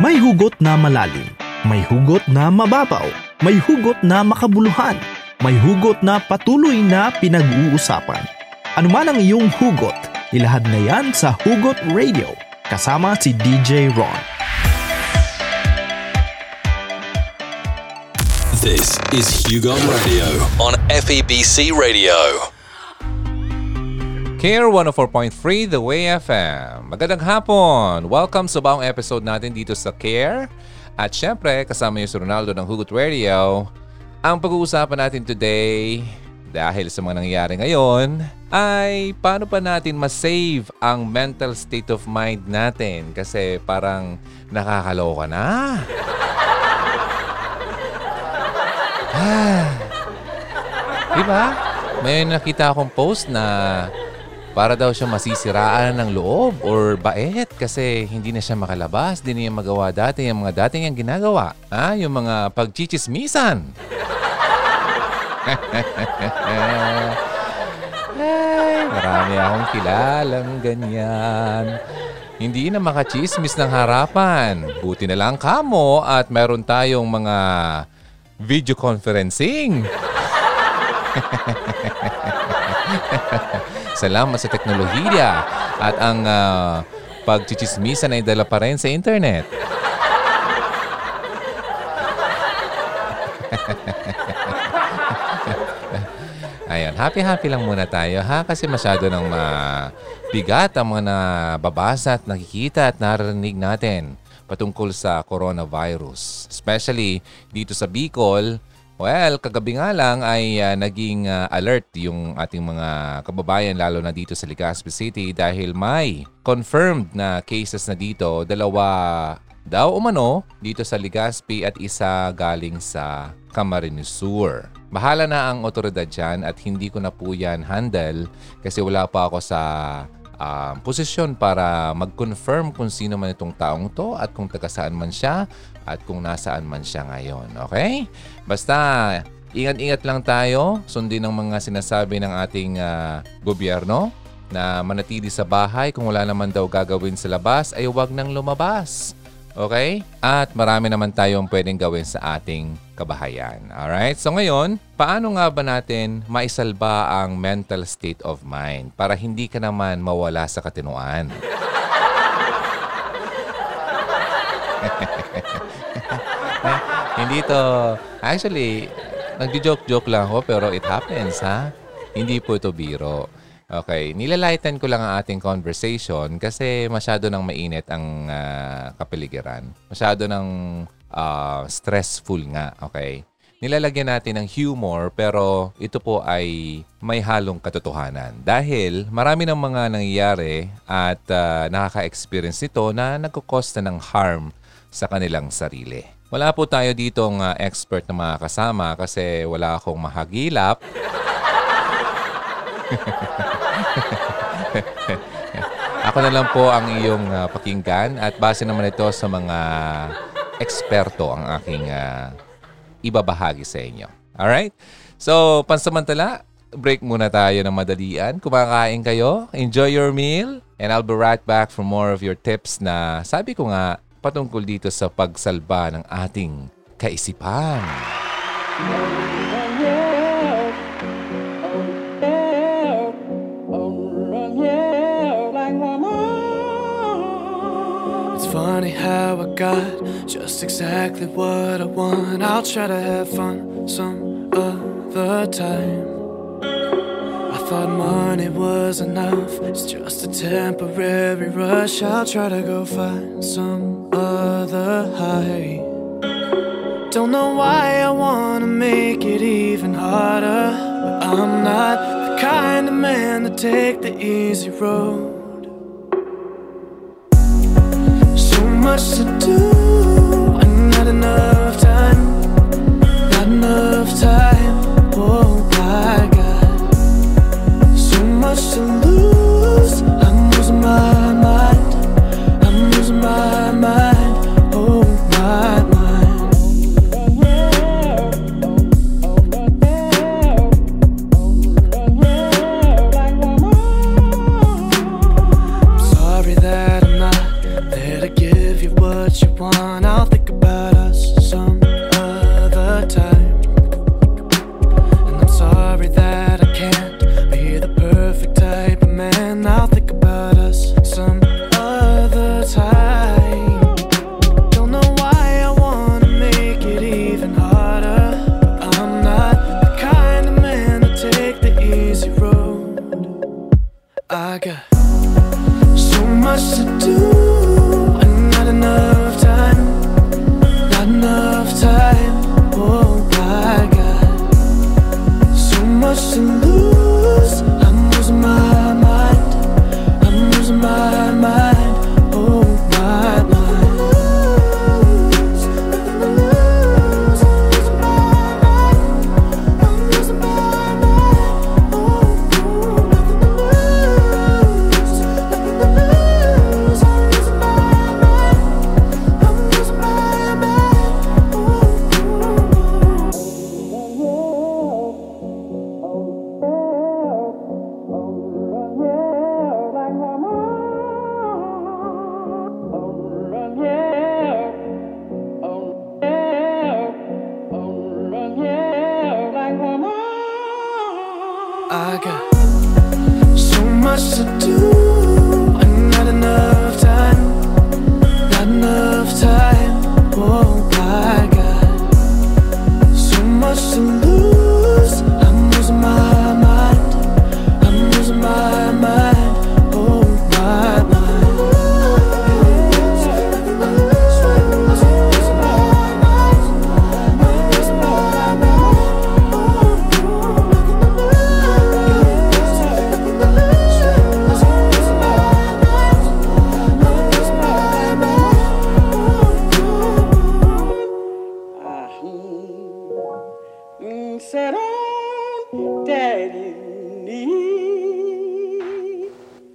May hugot na malalim, may hugot na mababaw, may hugot na makabuluhan, may hugot na patuloy na pinag-uusapan. Ano man ang iyong hugot, ilahad na yan sa Hugot Radio kasama si DJ Ron. This is Hugon Radio on FEBC Radio. Care 104.3 The Way FM. Magandang hapon! Welcome sa bagong episode natin dito sa Care. At syempre, kasama niyo si Ronaldo ng Hugot Radio. Ang pag-uusapan natin today, dahil sa mga nangyayari ngayon, ay paano pa natin ma-save ang mental state of mind natin? Kasi parang nakakaloka na. Ah. Diba? May nakita akong post na para daw siya masisiraan ng loob or bait kasi hindi na siya makalabas, hindi niya magawa dati yung mga dati niyang ginagawa. Ha? Yung mga pagchichismisan. Ay, marami akong kilalang ganyan. Hindi na makachismis ng harapan. Buti na lang kamo at meron tayong mga video conferencing. Salamat sa teknolohiya at ang uh, pagchichismisan ay dala pa rin sa internet. Ayan, happy-happy lang muna tayo ha kasi masyado nang mabigat ang mga nababasa at nakikita at narinig natin patungkol sa coronavirus. Especially dito sa Bicol, Well, kagabi nga lang ay uh, naging uh, alert yung ating mga kababayan lalo na dito sa Legazpi City dahil may confirmed na cases na dito. Dalawa daw umano dito sa Legazpi at isa galing sa Camarines Sur. Bahala na ang otoridad dyan at hindi ko na po yan handle kasi wala pa ako sa uh, posisyon para mag-confirm kung sino man itong taong to at kung taga saan man siya at kung nasaan man siya ngayon. Okay? Basta, ingat-ingat lang tayo. Sundin ang mga sinasabi ng ating uh, gobyerno na manatili sa bahay. Kung wala naman daw gagawin sa labas, ay huwag nang lumabas. Okay? At marami naman tayong pwedeng gawin sa ating kabahayan. Alright? So ngayon, paano nga ba natin maisalba ang mental state of mind para hindi ka naman mawala sa katinuan? Hindi to, actually, nagjo-joke-joke lang ako pero it happens ha. Hindi po ito biro. Okay, nilalighten ko lang ang ating conversation kasi masyado nang mainit ang uh, kapaligiran. Masyado nang uh, stressful nga, okay? Nilalagyan natin ng humor pero ito po ay may halong katotohanan. Dahil marami ng mga nangyayari at uh, nakaka-experience nito na nagkukosta ng harm sa kanilang sarili. Wala po tayo ditong uh, expert na mga kasama kasi wala akong mahagilap. Ako na lang po ang iyong uh, pakinggan at base naman ito sa mga eksperto ang aking uh, ibabahagi sa inyo. Alright? So, pansamantala, break muna tayo ng madalian. Kumakain kayo, enjoy your meal, and I'll be right back for more of your tips na sabi ko nga, patungkol dito sa pagsalba ng ating kaisipan. It's funny how I got just exactly what I want. I'll try to have fun some other time. Thought money was enough. It's just a temporary rush. I'll try to go find some other high. Don't know why I wanna make it even harder. But I'm not the kind of man to take the easy road. So much to do, and not enough time. Not enough time. Much to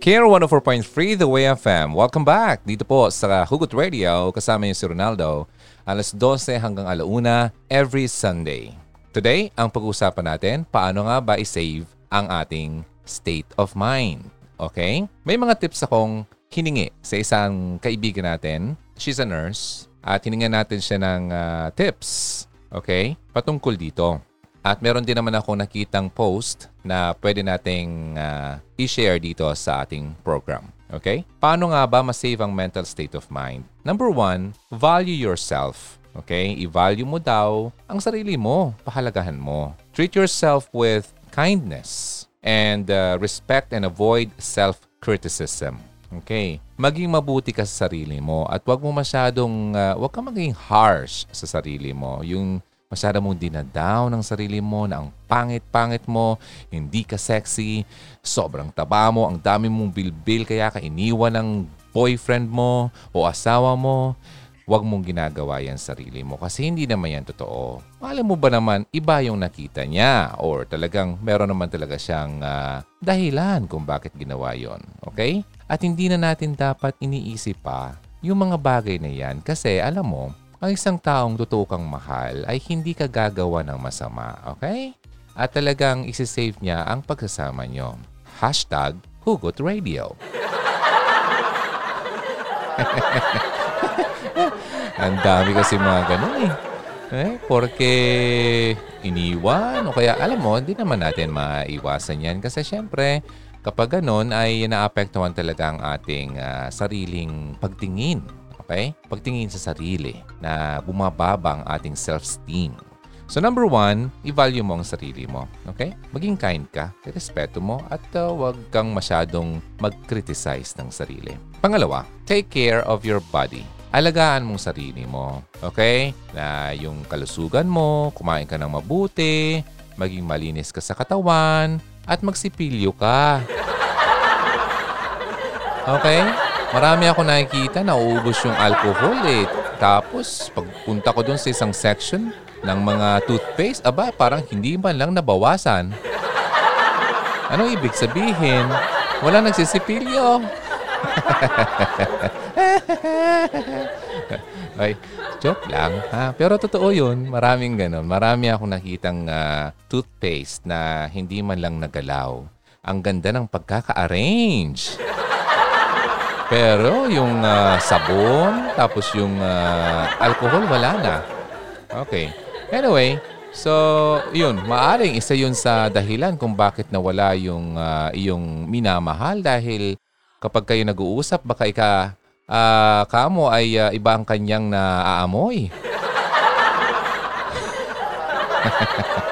Care 104.3 The Way FM. Welcome back dito po sa Hugot Radio. Kasama niyo si Ronaldo. Alas 12 hanggang alauna every Sunday. Today, ang pag-uusapan natin, paano nga ba i-save ang ating state of mind. Okay? May mga tips akong hiningi sa isang kaibigan natin. She's a nurse. At hiningan natin siya ng uh, tips. Okay? Patungkol dito. At meron din naman ako nakitang post na pwede nating uh, i-share dito sa ating program. Okay? Paano nga ba ma-save ang mental state of mind? Number one, value yourself. Okay? I-value mo daw ang sarili mo. Pahalagahan mo. Treat yourself with kindness and uh, respect and avoid self-criticism. Okay? Maging mabuti ka sa sarili mo at wag mo masyadong, uh, wag ka maging harsh sa sarili mo. Yung Masyado mong dinadown ng sarili mo na ang pangit-pangit mo, hindi ka sexy, sobrang taba mo, ang dami mong bilbil kaya ka iniwan ng boyfriend mo o asawa mo. Huwag mong ginagawa yan sarili mo kasi hindi naman yan totoo. Alam mo ba naman, iba yung nakita niya or talagang meron naman talaga siyang uh, dahilan kung bakit ginawa yon Okay? At hindi na natin dapat iniisip pa yung mga bagay na yan kasi alam mo, ang isang taong totoo kang mahal ay hindi ka gagawa ng masama, okay? At talagang isi-save niya ang pagsasama niyo. Hashtag Hugot Radio. ang dami kasi mga ganun eh. Eh, porque iniwan o kaya alam mo, hindi naman natin maiwasan yan kasi syempre kapag ganun ay naapektuhan talaga ang ating uh, sariling pagtingin Okay? Pagtingin sa sarili na bumababa ang ating self-esteem. So number one, i-value mo ang sarili mo. Okay? Maging kind ka, respeto mo, at uh, huwag kang masyadong mag-criticize ng sarili. Pangalawa, take care of your body. Alagaan mong sarili mo. Okay? Na yung kalusugan mo, kumain ka ng mabuti, maging malinis ka sa katawan, at magsipilyo ka. Okay? Marami ako nakikita na uubos yung alcohol eh. Tapos, pagpunta ko dun sa isang section ng mga toothpaste, aba, parang hindi man lang nabawasan. Ano ibig sabihin? Wala nagsisipilyo. Ay, joke lang. Ha? Pero totoo yun. Maraming ganun. Marami akong nakitang uh, toothpaste na hindi man lang nagalaw. Ang ganda ng pagkaka-arrange. Pero yung uh, sabon, tapos yung uh, alcohol, wala na. Okay. Anyway, so yun, maaring isa yun sa dahilan kung bakit nawala yung uh, minamahal dahil kapag kayo nag-uusap, baka ika, uh, kamo ay uh, iba ang kanyang naaamoy.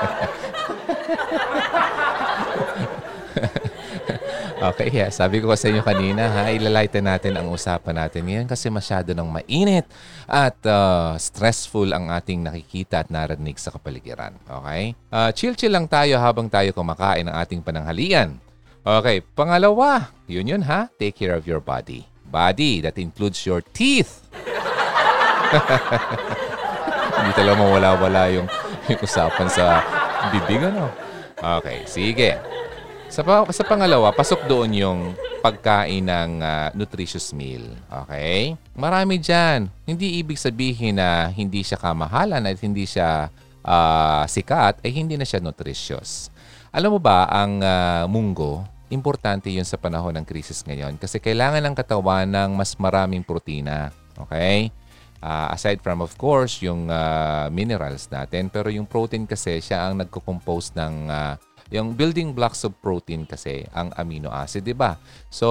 Okay, yeah. Sabi ko sa inyo kanina, ha, ilalighten natin ang usapan natin ngayon kasi masyado nang mainit at uh, stressful ang ating nakikita at narinig sa kapaligiran. Okay? Uh, chill-chill lang tayo habang tayo kumakain ng ating pananghalian. Okay, pangalawa, yun yun ha, take care of your body. Body, that includes your teeth. Hindi talaga mawala-wala yung, yung usapan sa bibig, ano? Okay, sige. Sa, pa, sa pangalawa, pasok doon yung pagkain ng uh, nutritious meal. Okay? Marami dyan. Hindi ibig sabihin na hindi siya kamahalan at hindi siya uh, sikat, ay hindi na siya nutritious. Alam mo ba, ang uh, munggo, importante yun sa panahon ng krisis ngayon kasi kailangan ng katawan ng mas maraming protina. Okay? Uh, aside from, of course, yung uh, minerals natin, pero yung protein kasi siya ang nagko-compose ng uh, yung building blocks of protein kasi ang amino acid, 'di ba? So,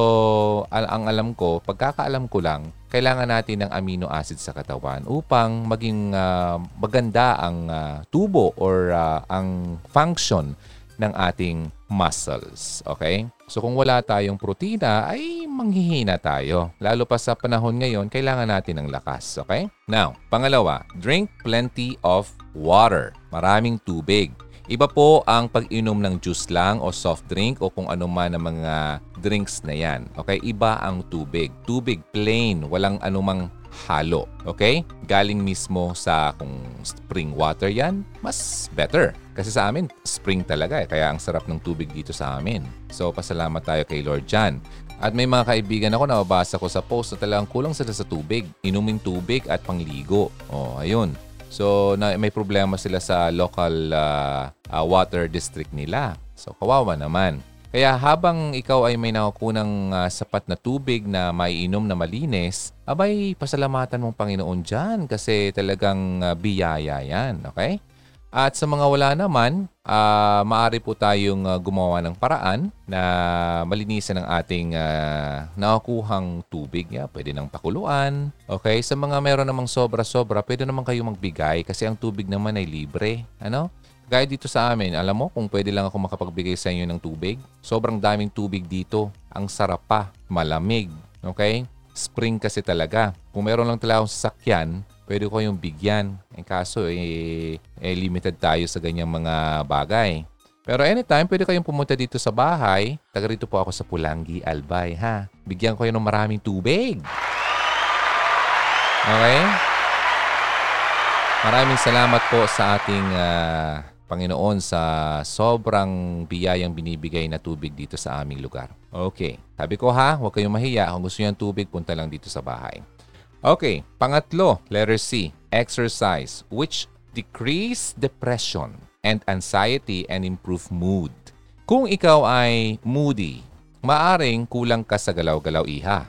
al- ang alam ko, pagkakaalam ko lang, kailangan natin ng amino acid sa katawan upang maging uh, maganda ang uh, tubo or uh, ang function ng ating muscles. Okay? So kung wala tayong protina, ay manghihina tayo. Lalo pa sa panahon ngayon, kailangan natin ng lakas. Okay? Now, pangalawa, drink plenty of water. Maraming tubig. Iba po ang pag-inom ng juice lang o soft drink o kung ano man ang mga drinks na yan. Okay? Iba ang tubig. Tubig plain, walang anumang halo. Okay? Galing mismo sa kung spring water yan, mas better. Kasi sa amin, spring talaga eh. Kaya ang sarap ng tubig dito sa amin. So, pasalamat tayo kay Lord John. At may mga kaibigan ako na mabasa ko sa post na talagang kulang sila sa tubig. Inumin tubig at pangligo. Oh, ayun. So, na, may problema sila sa local uh, uh, water district nila. So, kawawa naman. Kaya habang ikaw ay may nakukunang uh, sapat na tubig na maiinom na malinis, abay, pasalamatan mong Panginoon dyan kasi talagang uh, biyaya yan. Okay? At sa mga wala naman, uh, maaari po tayong uh, gumawa ng paraan na malinisan ang ating uh, nakukuhang tubig. Yeah, pwede ng pakuluan. Okay? Sa mga meron namang sobra-sobra, pwede naman kayo magbigay kasi ang tubig naman ay libre. Ano? Gaya dito sa amin, alam mo kung pwede lang ako makapagbigay sa inyo ng tubig? Sobrang daming tubig dito. Ang sarap pa. Malamig. Okay? Spring kasi talaga. Kung meron lang talaga akong sasakyan, pwede ko kayong bigyan. Eh, kaso, eh, eh, limited tayo sa ganyang mga bagay. Pero anytime, pwede kayong pumunta dito sa bahay. Taga rito po ako sa Pulangi, Albay, ha? Bigyan ko kayo ng maraming tubig. Okay? Maraming salamat po sa ating uh, Panginoon sa sobrang biyayang binibigay na tubig dito sa aming lugar. Okay. Sabi ko ha, huwag kayong mahiya. Kung gusto niyo ng tubig, punta lang dito sa bahay. Okay, pangatlo, letter C, exercise, which decrease depression and anxiety and improve mood. Kung ikaw ay moody, maaring kulang ka sa galaw-galaw iha.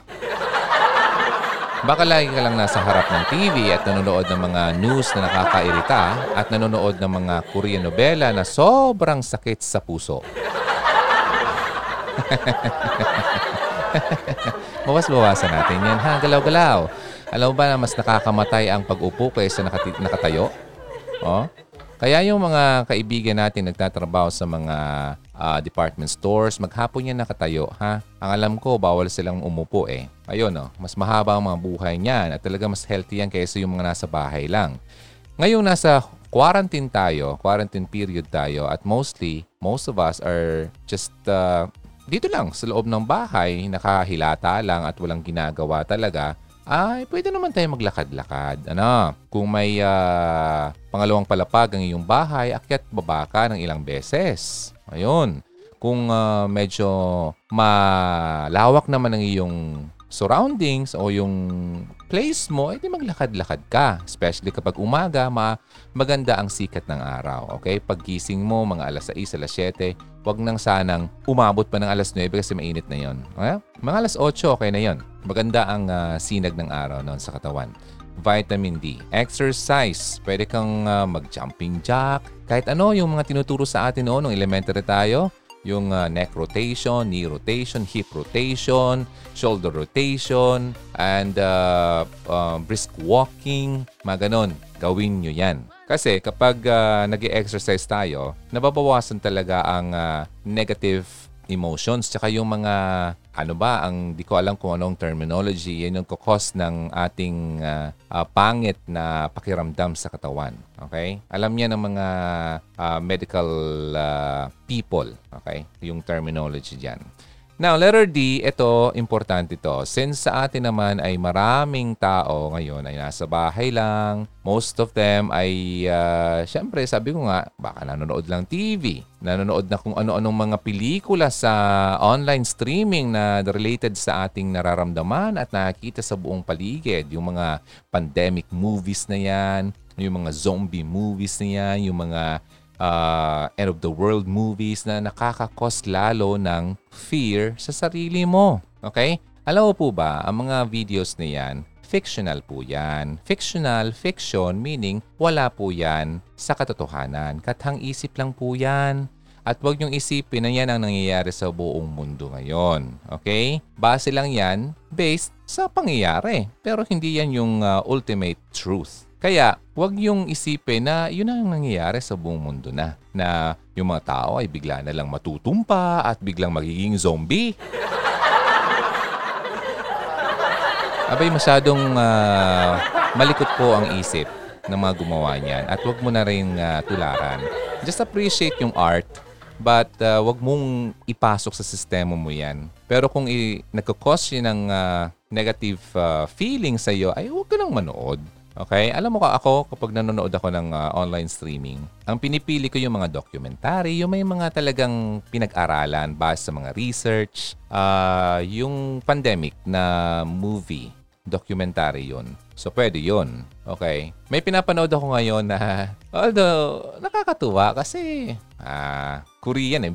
Baka lagi ka lang nasa harap ng TV at nanonood ng mga news na nakakairita at nanonood ng mga Korean novela na sobrang sakit sa puso. Bawas-bawasan natin yan ha, galaw-galaw. Alam mo ba na mas nakakamatay ang pag-upo kaysa nakati- nakatayo? Oh? Kaya yung mga kaibigan natin nagtatrabaho sa mga uh, department stores, maghapon yan nakatayo, ha? Ang alam ko, bawal silang umupo eh. Ayun, oh, mas mahaba ang mga buhay niyan at talaga mas healthy yan kaysa yung mga nasa bahay lang. Ngayon, nasa quarantine tayo, quarantine period tayo at mostly, most of us are just uh, dito lang sa loob ng bahay, nakahilata lang at walang ginagawa talaga ay pwede naman tayo maglakad-lakad. Ano? Kung may uh, pangalawang palapag ang iyong bahay, akyat baba ka ng ilang beses. Ayun. Kung uh, medyo malawak naman ang iyong surroundings o yung place mo, edi maglakad-lakad ka. Especially kapag umaga, ma maganda ang sikat ng araw. Okay? Paggising mo, mga alas 6, alas 7, wag nang sanang umabot pa ng alas 9 kasi mainit na yon. Okay? Mga alas 8, okay na yon. Maganda ang uh, sinag ng araw noon sa katawan. Vitamin D. Exercise. Pwede kang uh, mag-jumping jack. Kahit ano yung mga tinuturo sa atin noon nung elementary tayo yung uh, neck rotation, knee rotation, hip rotation, shoulder rotation, and uh, uh, brisk walking, mga ganon. Gawin nyo yan. Kasi kapag uh, nag exercise tayo, nababawasan talaga ang uh, negative emotions. Tsaka yung mga ano ba ang di ko alam kung anong terminology yan yung kokos ng ating uh, uh, pangit na pakiramdam sa katawan okay? Alam niya ng mga uh, medical uh, people okay? Yung terminology diyan Now, letter D, ito, importante to. Since sa atin naman ay maraming tao ngayon ay nasa bahay lang, most of them ay, uh, syempre, sabi ko nga, baka nanonood lang TV, nanonood na kung ano-anong mga pelikula sa online streaming na related sa ating nararamdaman at nakikita sa buong paligid. Yung mga pandemic movies na yan, yung mga zombie movies na yan, yung mga uh, end of the world movies na nakakakos lalo ng fear sa sarili mo. Okay? Alam mo po ba, ang mga videos na yan, fictional po yan. Fictional, fiction, meaning wala po yan sa katotohanan. Katang isip lang po yan. At huwag niyong isipin na yan ang nangyayari sa buong mundo ngayon. Okay? Base lang yan based sa pangyayari. Pero hindi yan yung uh, ultimate truth. Kaya, huwag yung isipin na yun ang nangyayari sa buong mundo na. Na yung mga tao ay bigla na lang matutumpa at biglang magiging zombie. Abay, masyadong uh, malikot po ang isip ng mga gumawa niyan. At huwag mo na rin uh, tularan. Just appreciate yung art but uh, wag mong ipasok sa sistema mo yan. Pero kung i- nagkakos yun ng uh, negative uh, feeling sa iyo, ay huwag ka nang manood. Okay? Alam mo ka ako, kapag nanonood ako ng uh, online streaming, ang pinipili ko yung mga documentary, yung may mga talagang pinag-aralan base sa mga research, uh, yung pandemic na movie, documentary yun. So, pwede yun. Okay. May pinapanood ako ngayon na, although, nakakatuwa kasi, ah, Korean eh.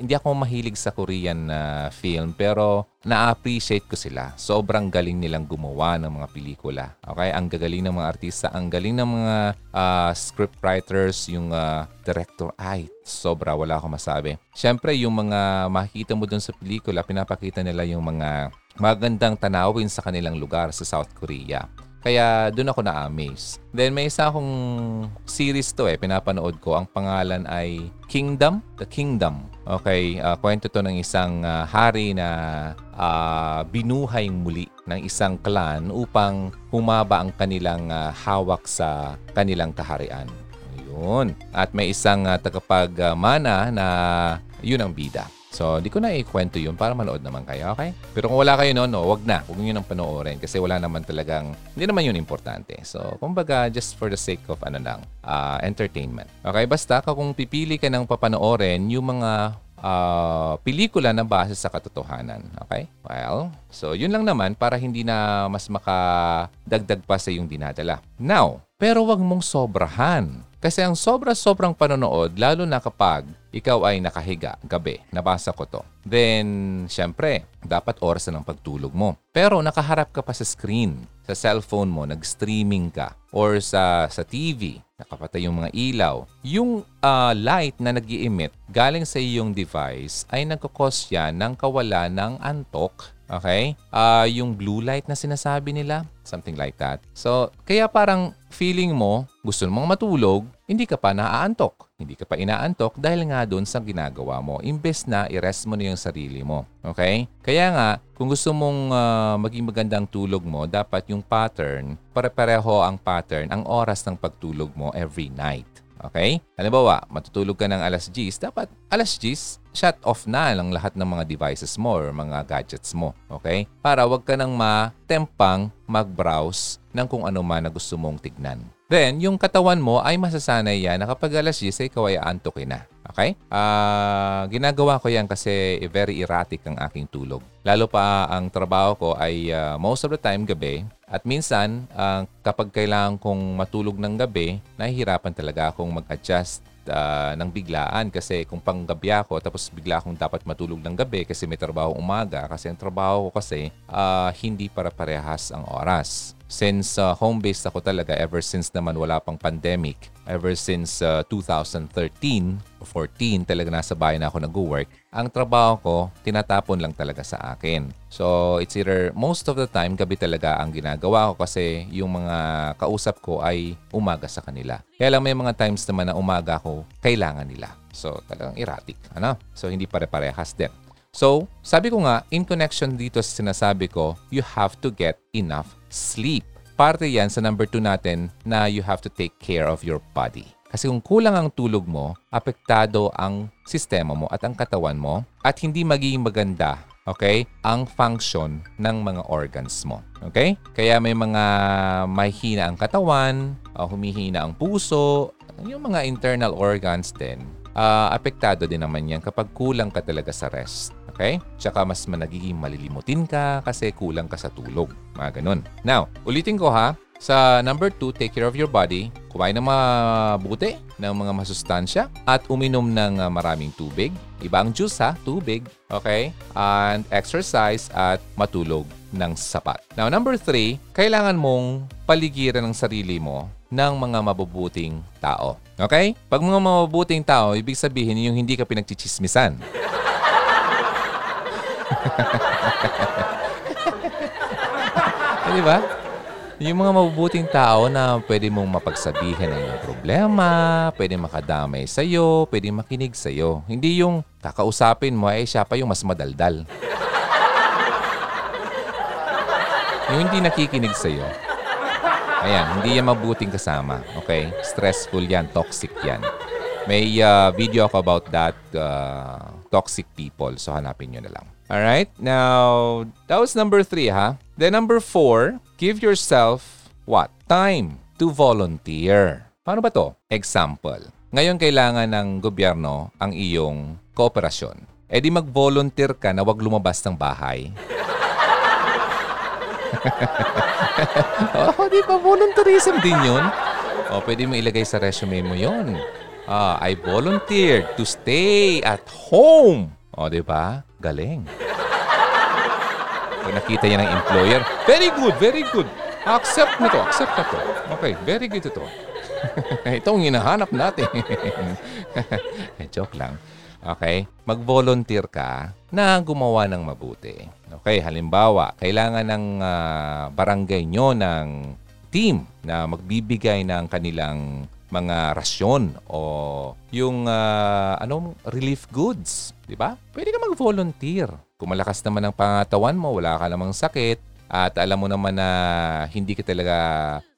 Hindi ako mahilig sa Korean na uh, film, pero na-appreciate ko sila. Sobrang galing nilang gumawa ng mga pelikula. Okay? Ang gagaling ng mga artista, ang galing ng mga uh, script writers, yung uh, director. Ay, sobra, wala akong masabi. Siyempre, yung mga makikita mo dun sa pelikula, pinapakita nila yung mga magandang tanawin sa kanilang lugar sa South Korea. Kaya doon ako na-amaze. Then may isa akong series to eh, pinapanood ko. Ang pangalan ay Kingdom, The Kingdom. Okay, uh, kwento to ng isang uh, hari na uh, binuhay muli ng isang clan upang humaba ang kanilang uh, hawak sa kanilang kaharian. Ayun. At may isang uh, tagapagmana na yun ang bida. So, di ko na ikwento yun para manood naman kayo, okay? Pero kung wala kayo noon, no, wag na. Huwag nyo nang panoorin kasi wala naman talagang, hindi naman yun importante. So, kumbaga, just for the sake of, ano lang, uh, entertainment. Okay, basta kung pipili ka ng papanoorin, yung mga uh, pelikula na base sa katotohanan. Okay? Well, so yun lang naman para hindi na mas makadagdag pa sa yung dinadala. Now, pero wag mong sobrahan. Kasi ang sobra-sobrang panonood, lalo na kapag ikaw ay nakahiga gabi, nabasa ko to. Then, syempre, dapat oras na ng pagtulog mo. Pero nakaharap ka pa sa screen, sa cellphone mo, nag-streaming ka, or sa, sa TV, nakapatay yung mga ilaw. Yung uh, light na nag emit galing sa iyong device ay nagkakos yan ng kawalan ng antok Okay? Uh, yung blue light na sinasabi nila, something like that. So, kaya parang feeling mo, gusto mong matulog, hindi ka pa naaantok. Hindi ka pa inaantok dahil nga doon sa ginagawa mo. Imbes na i-rest mo na yung sarili mo. Okay? Kaya nga, kung gusto mong uh, maging magandang tulog mo, dapat yung pattern, pare-pareho ang pattern, ang oras ng pagtulog mo every night. Okay? Halimbawa, matutulog ka ng alas 10, dapat alas 10, shut off na lang lahat ng mga devices mo or mga gadgets mo. Okay? Para wag ka nang matempang mag-browse ng kung ano man na gusto mong tignan. Then, yung katawan mo ay masasanay yan na kapag alas 10 ay ikaw ay antokin na. Okay? Uh, ginagawa ko yan kasi very erratic ang aking tulog. Lalo pa ang trabaho ko ay uh, most of the time gabi. At minsan, uh, kapag kailangan kong matulog ng gabi, nahihirapan talaga akong mag-adjust uh, ng biglaan kasi kung panggabi ako tapos bigla akong dapat matulog ng gabi kasi may trabaho umaga kasi ang trabaho ko kasi uh, hindi para parehas ang oras since uh, home-based ako talaga ever since naman wala pang pandemic, ever since uh, 2013 o 14 talaga nasa bahay na ako nag-work, ang trabaho ko tinatapon lang talaga sa akin. So it's either most of the time gabi talaga ang ginagawa ko kasi yung mga kausap ko ay umaga sa kanila. Kaya lang may mga times naman na umaga ko kailangan nila. So talagang erratic. Ano? So hindi pare-parehas din. So, sabi ko nga, in connection dito sa sinasabi ko, you have to get enough sleep. Parte yan sa number two natin na you have to take care of your body. Kasi kung kulang ang tulog mo, apektado ang sistema mo at ang katawan mo at hindi magiging maganda okay, ang function ng mga organs mo. Okay? Kaya may mga mahina ang katawan, uh, humihina ang puso, yung mga internal organs din, uh, apektado din naman yan kapag kulang ka talaga sa rest. Okay? Tsaka mas managiging malilimutin ka kasi kulang ka sa tulog. Mga ganun. Now, ulitin ko ha. Sa number 2, take care of your body. Kumain ng mabuti, ng mga masustansya, at uminom ng uh, maraming tubig. Ibang juice ha, tubig. Okay? And exercise at matulog ng sapat. Now, number 3, kailangan mong paligiran ng sarili mo ng mga mabubuting tao. Okay? Pag mga mabubuting tao, ibig sabihin yung hindi ka pinagchichismisan. Di ba? Yung mga mabubuting tao na pwede mong mapagsabihan ng iyong problema, pwede makadamay sa'yo, pwede makinig sa'yo. Hindi yung kakausapin mo ay siya pa yung mas madaldal. yung hindi nakikinig sa'yo. Ayan, hindi yan mabuting kasama. Okay? Stressful yan, toxic yan. May uh, video ako about that uh, toxic people. So hanapin nyo na lang. All right. Now, that was number three, ha? Then number four, give yourself what? Time to volunteer. Paano ba to? Example. Ngayon kailangan ng gobyerno ang iyong kooperasyon. E di mag-volunteer ka na wag lumabas ng bahay. oh, di ba? Volunteerism din yun. O, pwede mo ilagay sa resume mo yon. Ah, I volunteered to stay at home. O, di ba? Galing. Pag nakita niya ng employer, very good, very good. Accept mo to, accept na to. Okay, very good ito. ito ang hinahanap natin. Joke lang. Okay? Mag-volunteer ka na gumawa ng mabuti. Okay, halimbawa, kailangan ng uh, barangay nyo ng team na magbibigay ng kanilang mga rasyon o yung uh, anong relief goods, 'di ba? Pwede ka mag-volunteer. Kung malakas naman ang pangatawan mo, wala ka namang sakit at alam mo naman na hindi ka talaga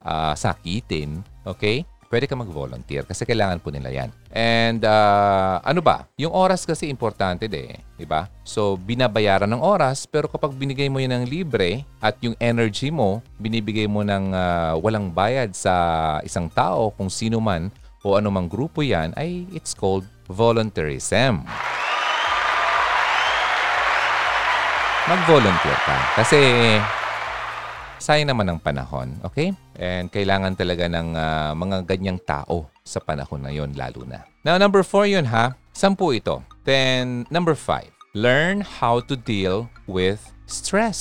uh, sakitin, okay? Pwede ka mag-volunteer kasi kailangan po nila yan. And uh, ano ba? Yung oras kasi importante din, di ba? So, binabayaran ng oras pero kapag binigay mo yan ng libre at yung energy mo, binibigay mo ng uh, walang bayad sa isang tao kung sino man o anumang grupo yan, ay it's called volunteerism. Mag-volunteer ka. Kasi sayang naman ang panahon, okay? And kailangan talaga ng uh, mga ganyang tao sa panahon na yon lalo na. Now, number four yun ha. Sampu ito. Then, number five. Learn how to deal with stress.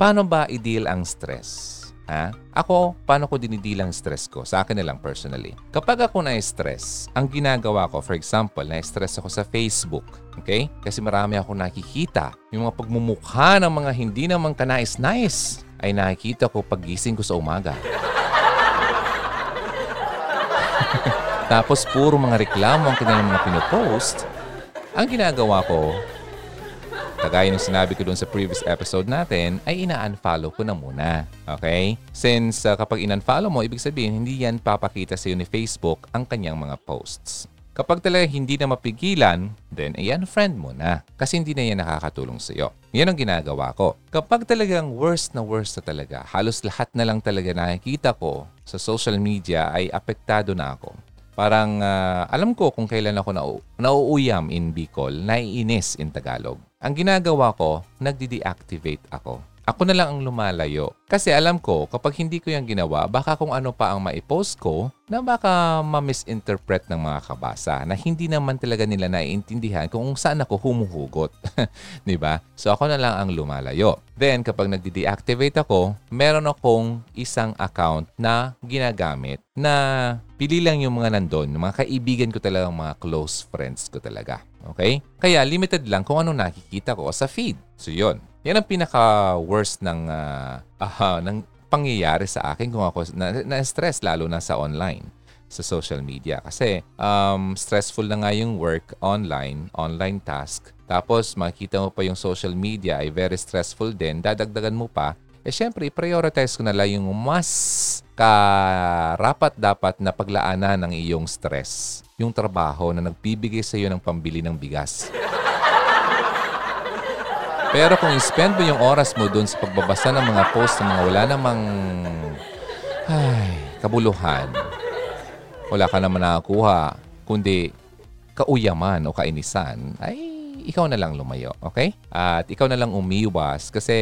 Paano ba i-deal ang stress? Ha? Ako, paano ko dinidil ang stress ko? Sa akin na lang personally. Kapag ako na-stress, ang ginagawa ko, for example, na-stress ako sa Facebook. Okay? Kasi marami ako nakikita. Yung mga pagmumukha ng mga hindi naman kanais-nais ay nakikita ko pagising ko sa umaga. Tapos puro mga reklamo ang kanilang mga pinopost. Ang ginagawa ko, Kagaya ng sinabi ko doon sa previous episode natin, ay ina-unfollow ko na muna. Okay? Since uh, kapag in-unfollow mo, ibig sabihin hindi yan papakita sa iyo ni Facebook ang kanyang mga posts. Kapag talaga hindi na mapigilan, then ayan, friend mo na. Kasi hindi na yan nakakatulong sa iyo. Yan ang ginagawa ko. Kapag talagang worst na worst na talaga, halos lahat na lang talaga nakikita ko sa social media ay apektado na ako. Parang uh, alam ko kung kailan ako na nauuyam in Bicol, naiinis in Tagalog. Ang ginagawa ko, nagdi-deactivate ako. Ako na lang ang lumalayo. Kasi alam ko, kapag hindi ko yung ginawa, baka kung ano pa ang maipost ko, na baka ma-misinterpret ng mga kabasa na hindi naman talaga nila naiintindihan kung saan ako humuhugot. ba? diba? So ako na lang ang lumalayo. Then kapag nagdi-deactivate ako, meron akong isang account na ginagamit na pili lang yung mga nandun, mga kaibigan ko talaga, mga close friends ko talaga. Okay? Kaya limited lang kung ano nakikita ko sa feed. So yun. Yan ang pinaka-worst ng, uh, uh, ng pangyayari sa akin kung ako na, na-stress lalo na sa online sa social media kasi um, stressful na nga yung work online, online task. Tapos makita mo pa yung social media ay very stressful din. Dadagdagan mo pa. Eh syempre, prioritize ko na lang yung mas karapat dapat na paglaanan ng iyong stress yung trabaho na nagbibigay sa iyo ng pambili ng bigas. Pero kung spend mo yung oras mo doon sa pagbabasa ng mga post ng mga wala namang ay, kabuluhan, wala ka naman nakakuha, kundi kauyaman o kainisan, ay ikaw na lang lumayo, okay? At ikaw na lang umiwas kasi,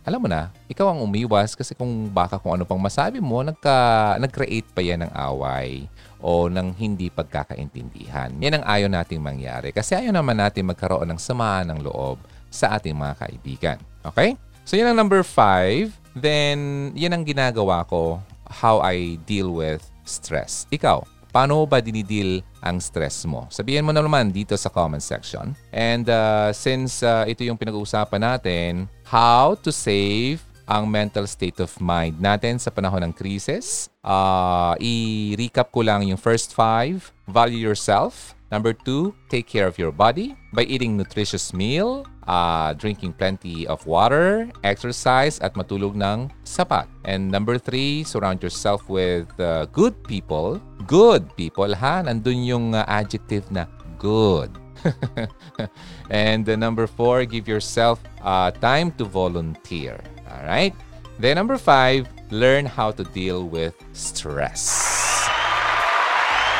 alam mo na, ikaw ang umiwas kasi kung baka kung ano pang masabi mo, nagka, nag-create pa yan ng away o ng hindi pagkakaintindihan. Yan ang ayaw nating mangyari kasi ayaw naman natin magkaroon ng samaan ng loob sa ating mga kaibigan. Okay? So yan ang number five. Then, yan ang ginagawa ko how I deal with stress. Ikaw, paano ba dinideal ang stress mo? Sabihin mo na naman dito sa comment section. And uh, since uh, ito yung pinag-uusapan natin, how to save ang mental state of mind natin sa panahon ng crisis. Uh, i-recap ko lang yung first five. Value yourself. Number two, take care of your body by eating nutritious meal, uh, drinking plenty of water, exercise, at matulog ng sapat. And number three, surround yourself with uh, good people. Good people, ha? Nandun yung uh, adjective na good. and uh, number four, give yourself uh, time to volunteer. All right? Then number five, learn how to deal with stress.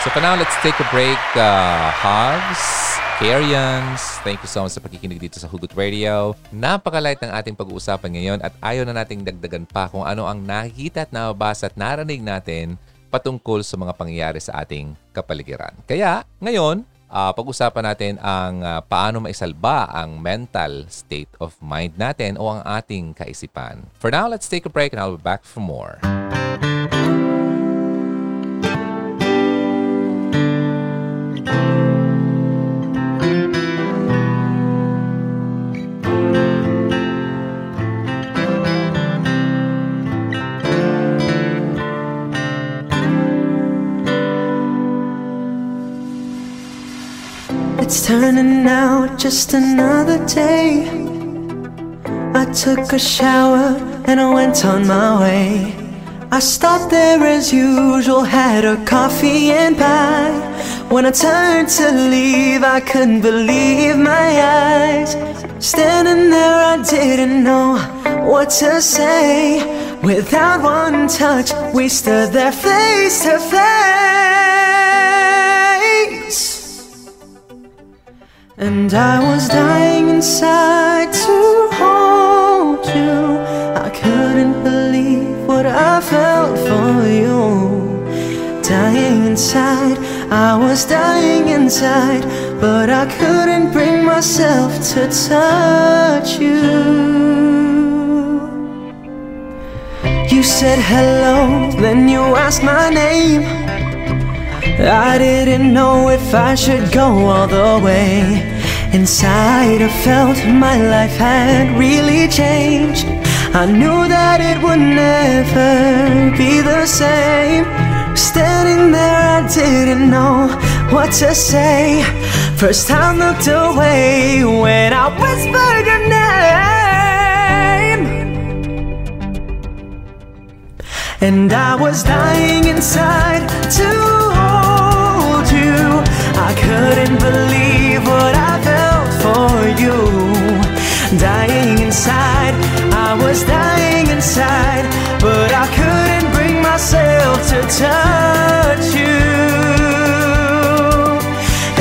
So for now, let's take a break. Uh, hugs, Karians, thank you so much sa pakikinig dito sa Hugot Radio. Napakalight ng ating pag-uusapan ngayon at ayaw na nating dagdagan pa kung ano ang nakikita at nababasa at narinig natin patungkol sa mga pangyayari sa ating kapaligiran. Kaya ngayon, uh, pag-usapan natin ang uh, paano maisalba ang mental state of mind natin o ang ating kaisipan. For now, let's take a break and I'll be back for more. It's turning out just another day. I took a shower and I went on my way. I stopped there as usual, had a coffee and pie. When I turned to leave, I couldn't believe my eyes. Standing there, I didn't know what to say. Without one touch, we stood there face to face. And I was dying inside to hold you. I couldn't believe what I felt for you. Dying inside, I was dying inside, but I couldn't bring myself to touch you. You said hello, then you asked my name. I didn't know if I should go all the way. Inside, I felt my life had really changed. I knew that it would never be the same. Standing there, I didn't know what to say. First, I looked away when I whispered your name. And I was dying inside too. Dying inside, I was dying inside, but I couldn't bring myself to touch you.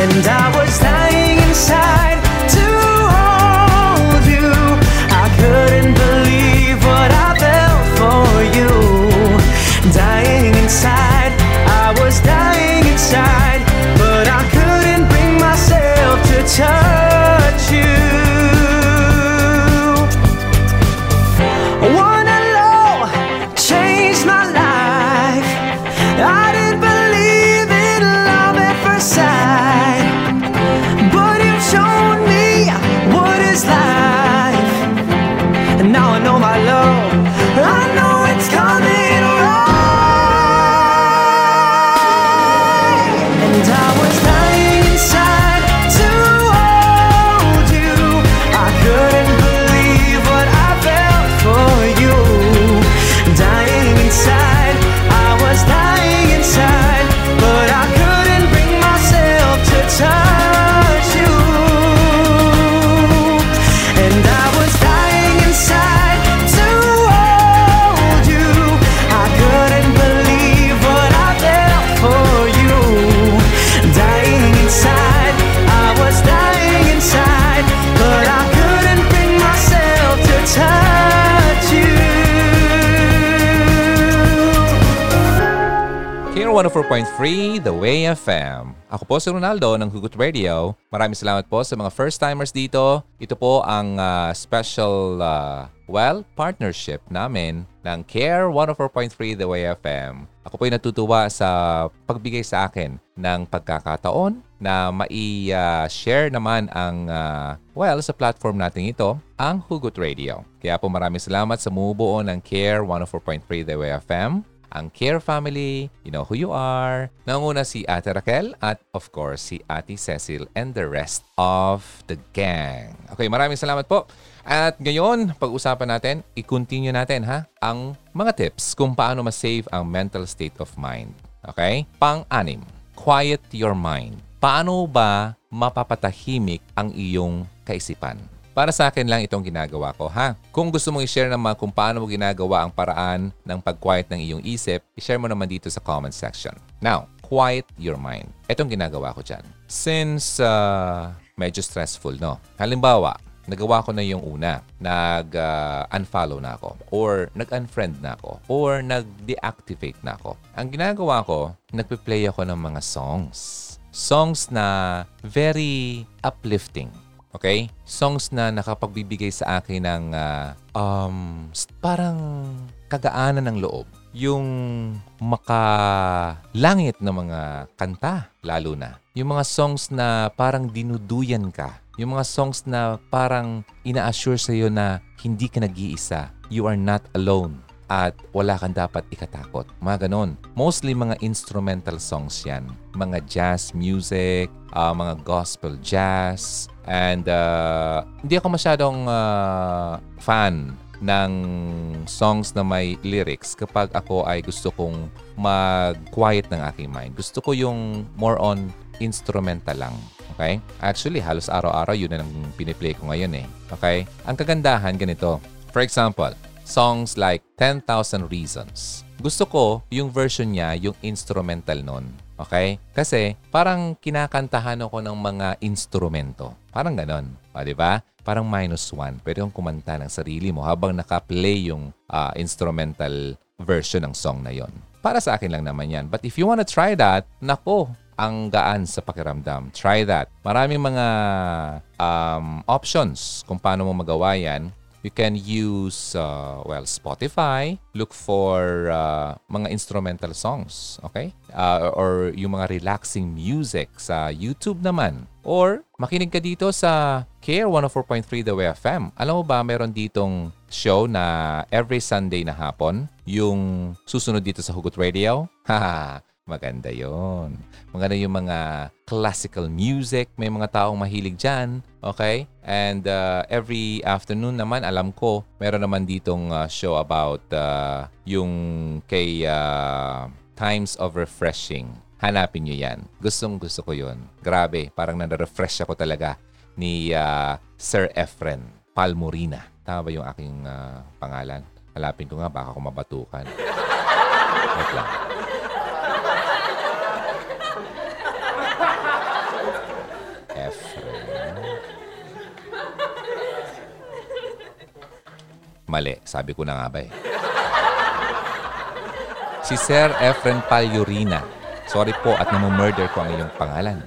And I was 104.3 The Way FM. Ako po si Ronaldo ng Hugot Radio. Maraming salamat po sa mga first-timers dito. Ito po ang ah, special, ah, well, partnership namin ng Care 104.3 The Way FM. Ako po ay natutuwa sa pagbigay sa akin ng pagkakataon na mai-share naman ang, ah, well, sa platform natin ito, ang Hugot Radio. Kaya po maraming salamat sa mubuo ng Care 104.3 The Way FM ang Care Family, you know who you are. Nanguna si Ate Raquel at of course si Ate Cecil and the rest of the gang. Okay, maraming salamat po. At ngayon, pag-usapan natin, i-continue natin ha, ang mga tips kung paano ma-save ang mental state of mind. Okay? Pang-anim, quiet your mind. Paano ba mapapatahimik ang iyong kaisipan? Para sa akin lang itong ginagawa ko, ha? Kung gusto mong i-share naman kung paano mo ginagawa ang paraan ng pag-quiet ng iyong isip, i-share mo naman dito sa comment section. Now, quiet your mind. Itong ginagawa ko dyan. Since uh, medyo stressful, no? Halimbawa, nagawa ko na yung una. Nag-unfollow na ako. Or nag-unfriend na ako. Or nag-deactivate na ako. Ang ginagawa ko, nagpe-play ako ng mga songs. Songs na very uplifting. Okay? Songs na nakapagbibigay sa akin ng uh, um, parang kagaanan ng loob. Yung makalangit na mga kanta, lalo na. Yung mga songs na parang dinuduyan ka yung mga songs na parang ina-assure sa iyo na hindi ka nag-iisa. You are not alone at wala kang dapat ikatakot. Mga ganon. Mostly mga instrumental songs yan. Mga jazz music, uh, mga gospel jazz. And uh, hindi ako masyadong uh, fan ng songs na may lyrics kapag ako ay gusto kong mag-quiet ng aking mind. Gusto ko yung more on instrumental lang. Okay? Actually, halos araw-araw yun na lang piniplay ko ngayon eh. Okay? Ang kagandahan ganito. For example, songs like 10,000 Reasons. Gusto ko yung version niya, yung instrumental nun. Okay? Kasi parang kinakantahan ako ng mga instrumento. Parang ganon. O, di ba? Parang minus one. Pwede kong kumanta ng sarili mo habang naka-play yung uh, instrumental version ng song na yon. Para sa akin lang naman yan. But if you wanna try that, nako, ang gaan sa pakiramdam. Try that. Maraming mga um, options kung paano mo magawa yan. You can use, uh, well, Spotify. Look for uh, mga instrumental songs, okay? Uh, or yung mga relaxing music sa YouTube naman. Or makinig ka dito sa Care 104.3 The Way FM. Alam mo ba, meron ditong show na every Sunday na hapon, yung susunod dito sa Hugot Radio. Haha, Maganda yon. Maganda yung mga classical music. May mga taong mahilig dyan. Okay? And uh, every afternoon naman, alam ko, meron naman ditong uh, show about uh, yung kay uh, Times of Refreshing. Hanapin nyo yan. Gustong gusto ko yon. Grabe, parang na-refresh ako talaga ni uh, Sir Efren Palmorina. Tama ba yung aking uh, pangalan? Halapin ko nga, baka ako mabatukan. Wait lang. Mali, sabi ko na nga ba eh. Si Sir Efren Palyurina. Sorry po at namumurder ko ang iyong pangalan.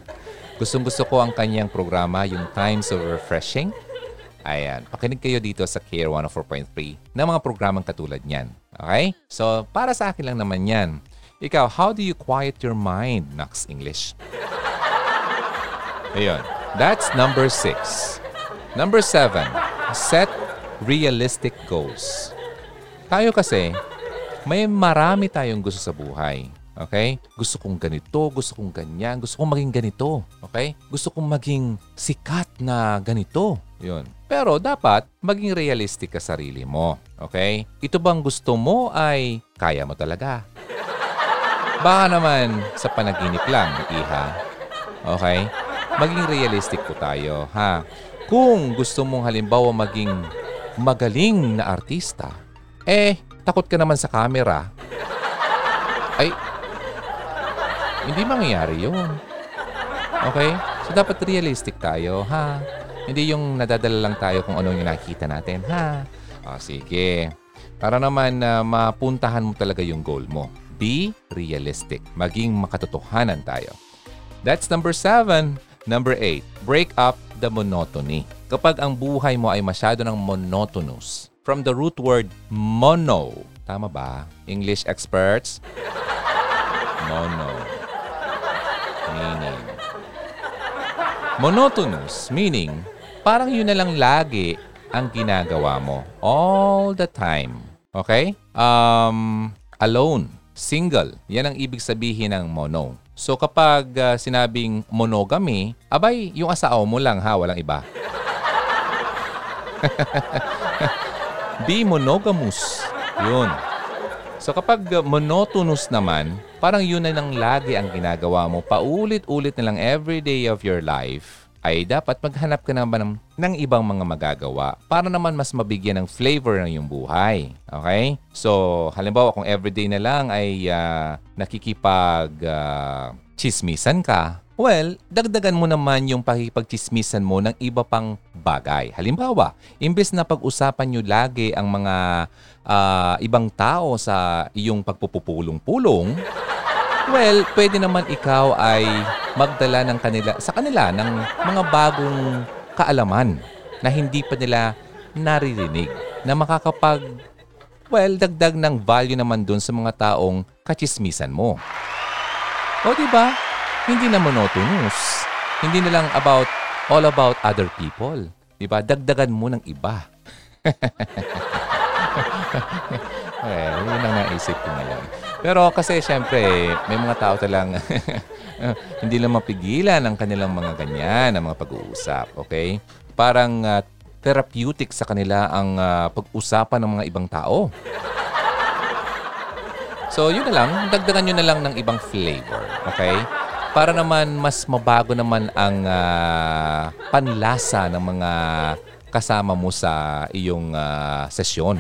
Gustong gusto ko ang kanyang programa, yung Times of Refreshing. Ayan, pakinig kayo dito sa Care 104.3 na mga programang katulad niyan. Okay? So, para sa akin lang naman yan. Ikaw, how do you quiet your mind, Nax English? Ayun. That's number six. Number seven, set realistic goals. Tayo kasi, may marami tayong gusto sa buhay. Okay? Gusto kong ganito, gusto kong ganyan, gusto kong maging ganito. Okay? Gusto kong maging sikat na ganito. Yun. Pero dapat maging realistic ka sarili mo. Okay? Ito bang gusto mo ay kaya mo talaga? Baka naman sa panaginip lang, iha. Okay? Maging realistic po tayo, ha? Kung gusto mong halimbawa maging magaling na artista, eh, takot ka naman sa camera, ay, hindi mangyayari yun. Okay? So, dapat realistic tayo, ha? Hindi yung nadadala lang tayo kung ano yung nakikita natin, ha? O, sige. Para naman uh, mapuntahan mo talaga yung goal mo. Be realistic. Maging makatotohanan tayo. That's number seven. Number eight, break up the monotony. Kapag ang buhay mo ay masyado ng monotonous, from the root word mono, tama ba? English experts? Mono. Meaning. Monotonous, meaning, parang yun na lang lagi ang ginagawa mo. All the time. Okay? Um, alone. Single. Yan ang ibig sabihin ng mono. So kapag uh, sinabing monogamy, abay, yung asawa mo lang ha, walang iba. Be monogamous. Yun. So kapag uh, monotonous naman, parang yun na lang lagi ang ginagawa mo. Paulit-ulit na lang every day of your life. Ay dapat maghanap ka naman ng, ng ibang mga magagawa para naman mas mabigyan ng flavor ng iyong buhay. Okay? So, halimbawa kung everyday na lang ay uh, nakikipag uh, chismisan ka, Well, dagdagan mo naman yung pakipagchismisan mo ng iba pang bagay. Halimbawa, imbes na pag-usapan nyo lagi ang mga uh, ibang tao sa iyong pagpupupulong-pulong, well, pwede naman ikaw ay magdala ng kanila, sa kanila ng mga bagong kaalaman na hindi pa nila naririnig, na makakapag, well, dagdag ng value naman dun sa mga taong kachismisan mo. O, di ba? hindi na monotonous. Hindi na lang about all about other people. Diba? Dagdagan mo ng iba. well, yun ang naisip ko ngayon. Pero kasi syempre, may mga tao talang hindi lang mapigilan ang kanilang mga ganyan, ang mga pag-uusap. Okay? Parang uh, therapeutic sa kanila ang uh, pag-usapan ng mga ibang tao. So, yun na lang. Dagdagan nyo na lang ng ibang flavor. Okay? para naman mas mabago naman ang uh, panlasa ng mga kasama mo sa iyong uh, sesyon.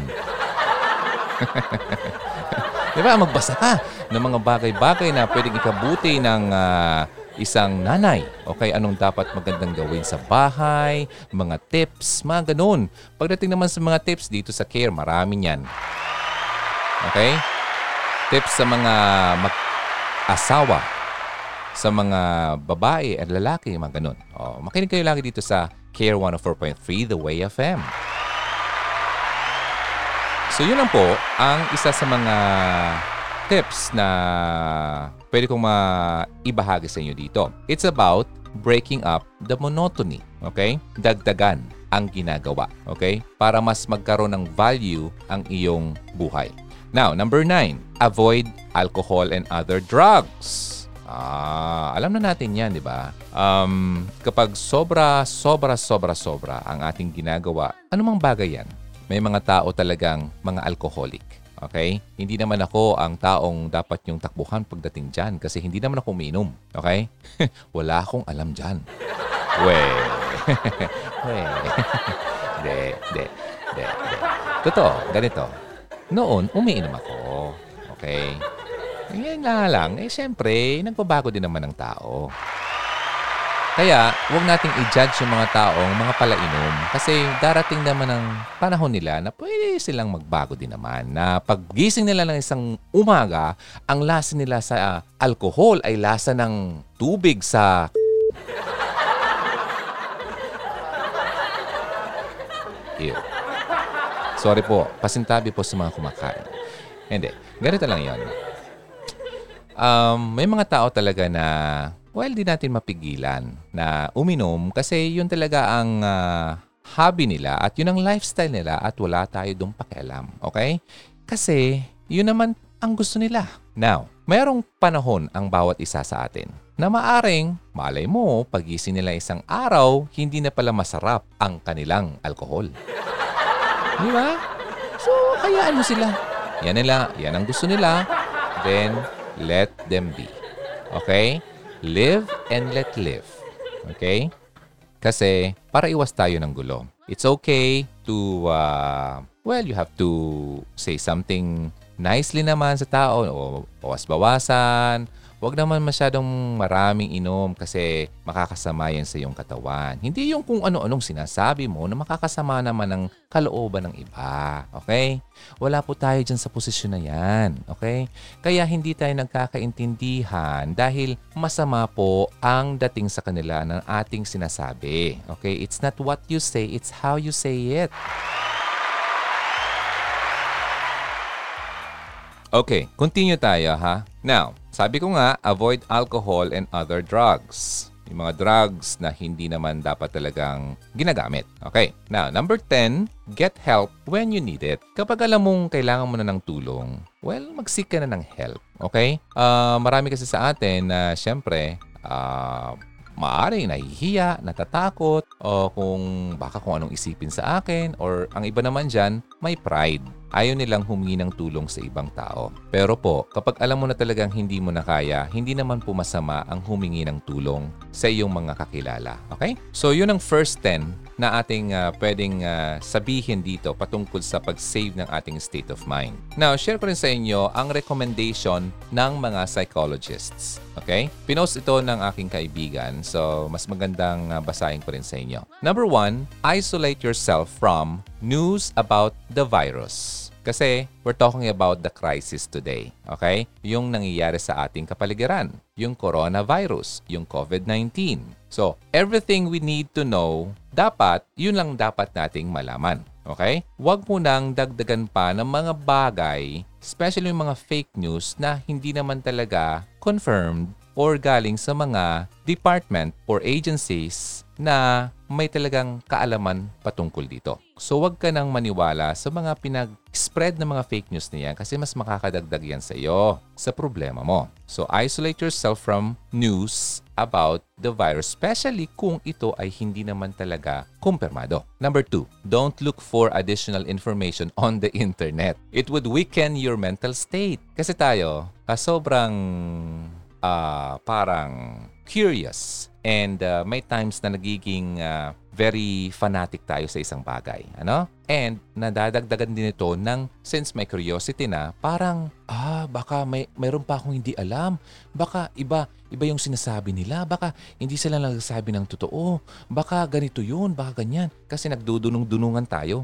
Di ba? Magbasa ka ng mga bagay-bagay na pwedeng ikabuti ng uh, isang nanay. Okay, anong dapat magandang gawin sa bahay, mga tips, mga ganun. Pagdating naman sa mga tips dito sa care, marami niyan. Okay? Tips sa mga mag-asawa, sa mga babae at lalaki, mga ganun. O, makinig kayo lagi dito sa Care 104.3 The Way FM. So yun lang po ang isa sa mga tips na pwede kong maibahagi sa inyo dito. It's about breaking up the monotony. Okay? Dagdagan ang ginagawa. Okay? Para mas magkaroon ng value ang iyong buhay. Now, number nine, avoid alcohol and other drugs. Ah, alam na natin yan, di ba? Um, kapag sobra, sobra, sobra, sobra ang ating ginagawa, anumang bagay yan, may mga tao talagang mga alcoholic. Okay? Hindi naman ako ang taong dapat yung takbuhan pagdating dyan kasi hindi naman ako uminom. Okay? Wala akong alam dyan. We. We. De, de, de, de. Totoo, ganito. Noon, umiinom ako. Okay? Ngayon nga lang, eh siyempre, nagbabago din naman ng tao. Kaya, huwag nating i-judge yung mga taong mga palainom kasi darating naman ang panahon nila na pwede silang magbago din naman. Na paggising nila ng isang umaga, ang lasa nila sa uh, alcohol ay lasa ng tubig sa Ew. Sorry po, pasintabi po sa mga kumakain. Hindi, ganito lang yon um, may mga tao talaga na, well, di natin mapigilan na uminom kasi yun talaga ang uh, hobby nila at yun ang lifestyle nila at wala tayo dong pakialam. Okay? Kasi yun naman ang gusto nila. Now, mayroong panahon ang bawat isa sa atin na maaring, malay mo, pagising nila isang araw, hindi na pala masarap ang kanilang alkohol. Di ba? So, hayaan mo sila. Yan nila, yan ang gusto nila. Then, let them be. Okay? Live and let live. Okay? Kasi para iwas tayo ng gulo. It's okay to, uh, well, you have to say something nicely naman sa tao o bawas-bawasan Huwag naman masyadong maraming inom kasi makakasama yan sa iyong katawan. Hindi yung kung ano-anong sinasabi mo na makakasama naman ng kalooban ng iba. Okay? Wala po tayo dyan sa posisyon na yan. Okay? Kaya hindi tayo nagkakaintindihan dahil masama po ang dating sa kanila ng ating sinasabi. Okay? It's not what you say, it's how you say it. Okay, continue tayo ha. Now, sabi ko nga, avoid alcohol and other drugs. Yung mga drugs na hindi naman dapat talagang ginagamit. Okay. Now, number 10, get help when you need it. Kapag alam mong kailangan mo na ng tulong, well, mag-seek ka na ng help. Okay? Uh, marami kasi sa atin na syempre, uh, maaring nahihiya, natatakot, o kung baka kung anong isipin sa akin, or ang iba naman dyan, may pride. Ayaw nilang humingi ng tulong sa ibang tao. Pero po, kapag alam mo na talagang hindi mo na kaya, hindi naman po masama ang humingi ng tulong sa iyong mga kakilala. Okay? So, yun ang first 10 na ating uh, pwedeng uh, sabihin dito patungkol sa pag-save ng ating state of mind. Now, share ko rin sa inyo ang recommendation ng mga psychologists. Okay? Pinost ito ng aking kaibigan, so mas magandang uh, basahin ko rin sa inyo. Number one, isolate yourself from news about the virus. Kasi we're talking about the crisis today, okay? Yung nangyayari sa ating kapaligiran, yung coronavirus, yung COVID-19. So, everything we need to know, dapat, yun lang dapat nating malaman. Okay? Huwag mo nang dagdagan pa ng mga bagay, especially yung mga fake news na hindi naman talaga confirmed or galing sa mga department or agencies na may talagang kaalaman patungkol dito. So wag ka nang maniwala sa mga pinag-spread ng mga fake news niyan kasi mas makakadagdag yan sa iyo sa problema mo. So isolate yourself from news about the virus, especially kung ito ay hindi naman talaga kumpirmado. Number two, don't look for additional information on the internet. It would weaken your mental state. Kasi tayo, uh, sobrang uh, parang curious and uh, may times na nagiging uh, very fanatic tayo sa isang bagay. Ano? And nadadagdagan din ito ng since may curiosity na, parang, ah, baka may, mayroon pa akong hindi alam. Baka iba, iba yung sinasabi nila. Baka hindi sila nagsasabi ng totoo. Baka ganito yun, baka ganyan. Kasi nagdudunong-dunungan tayo.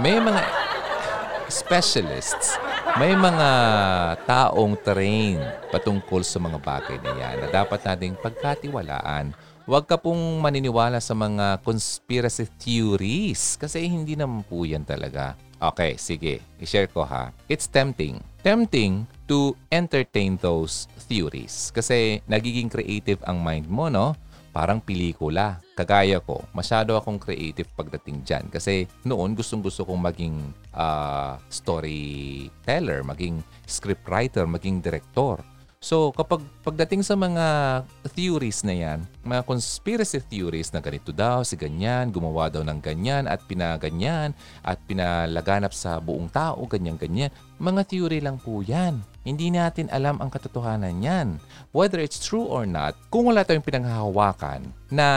May mga specialists may mga taong train patungkol sa mga bagay na yan na dapat nating pagkatiwalaan. Huwag ka pong maniniwala sa mga conspiracy theories kasi hindi naman po yan talaga. Okay, sige. I-share ko ha. It's tempting. Tempting to entertain those theories kasi nagiging creative ang mind mo, no? parang pelikula. Kagaya ko, masyado akong creative pagdating dyan. Kasi noon gustong gusto kong maging uh, storyteller, maging scriptwriter, maging director. So kapag pagdating sa mga theories na yan, mga conspiracy theories na ganito daw, si ganyan, gumawa daw ng ganyan at pinaganyan at pinalaganap sa buong tao, ganyan-ganyan. Mga theory lang po yan. Hindi natin alam ang katotohanan yan. Whether it's true or not, kung wala tayong pinanghahawakan na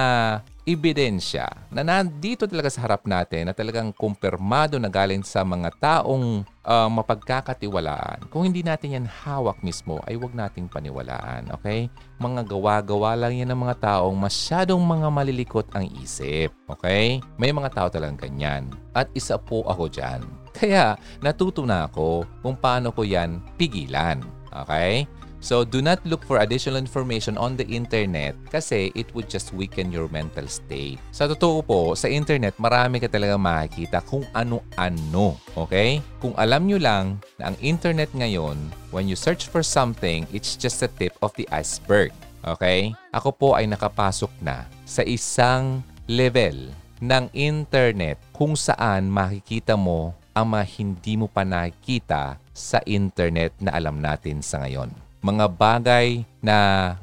ebidensya na nandito talaga sa harap natin na talagang kumpirmado na galing sa mga taong uh, mapagkakatiwalaan. Kung hindi natin yan hawak mismo, ay wag nating paniwalaan. Okay? Mga gawa-gawa lang yan ng mga taong masyadong mga malilikot ang isip. Okay? May mga tao talagang ganyan. At isa po ako dyan. Kaya natuto na ako kung paano ko yan pigilan. Okay? So do not look for additional information on the internet kasi it would just weaken your mental state. Sa totoo po, sa internet marami ka talaga makikita kung ano-ano. Okay? Kung alam nyo lang na ang internet ngayon, when you search for something, it's just a tip of the iceberg. Okay? Ako po ay nakapasok na sa isang level ng internet kung saan makikita mo ang mga hindi mo pa nakikita sa internet na alam natin sa ngayon mga bagay na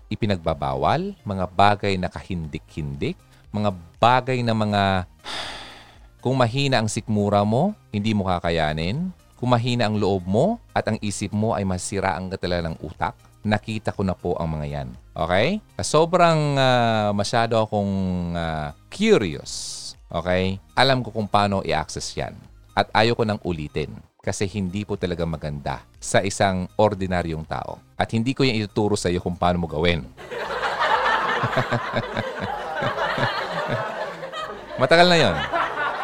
ipinagbabawal, mga bagay na kahindik-hindik, mga bagay na mga kung mahina ang sikmura mo, hindi mo kakayanin. Kung mahina ang loob mo at ang isip mo ay masira ang katala ng utak, nakita ko na po ang mga yan. Okay? Sobrang uh, masyado akong uh, curious. Okay? Alam ko kung paano i-access yan. At ayaw ko nang ulitin kasi hindi po talaga maganda sa isang ordinaryong tao. At hindi ko yung ituturo sa iyo kung paano mo gawin. Matagal na yon.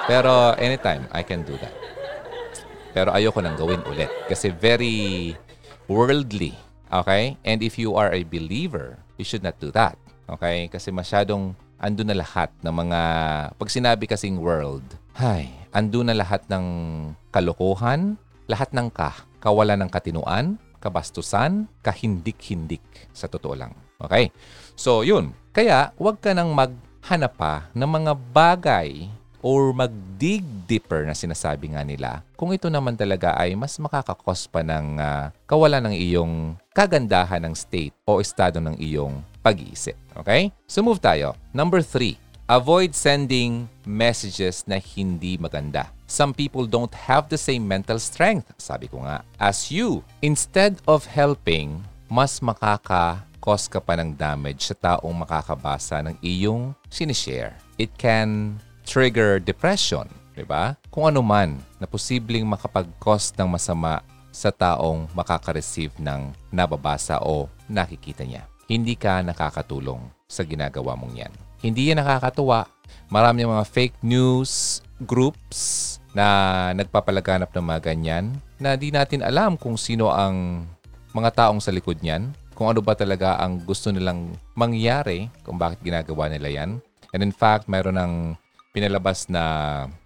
Pero anytime, I can do that. Pero ayoko nang gawin ulit kasi very worldly. Okay? And if you are a believer, you should not do that. Okay? Kasi masyadong ando na lahat ng mga... Pag sinabi kasing world, hay, ando na lahat ng kalokohan, lahat ng ka, kawalan ng katinuan, kabastusan, kahindik-hindik sa totoo lang. Okay? So, yun. Kaya, huwag ka nang maghanap pa ng mga bagay or mag-dig deeper na sinasabi nga nila kung ito naman talaga ay mas makakakos pa ng uh, kawalan ng iyong kagandahan ng state o estado ng iyong pag-iisip. Okay? So move tayo. Number three, Avoid sending messages na hindi maganda. Some people don't have the same mental strength, sabi ko nga, as you. Instead of helping, mas makaka-cause ka pa ng damage sa taong makakabasa ng iyong sinishare. It can trigger depression, di ba? Kung ano man na posibleng makapag-cause ng masama sa taong makaka-receive ng nababasa o nakikita niya. Hindi ka nakakatulong sa ginagawa mong yan. Hindi yan nakakatuwa. Marami mga fake news groups na nagpapalaganap ng mga ganyan na di natin alam kung sino ang mga taong sa likod niyan, kung ano ba talaga ang gusto nilang mangyari, kung bakit ginagawa nila yan. And in fact, mayroon ng pinalabas na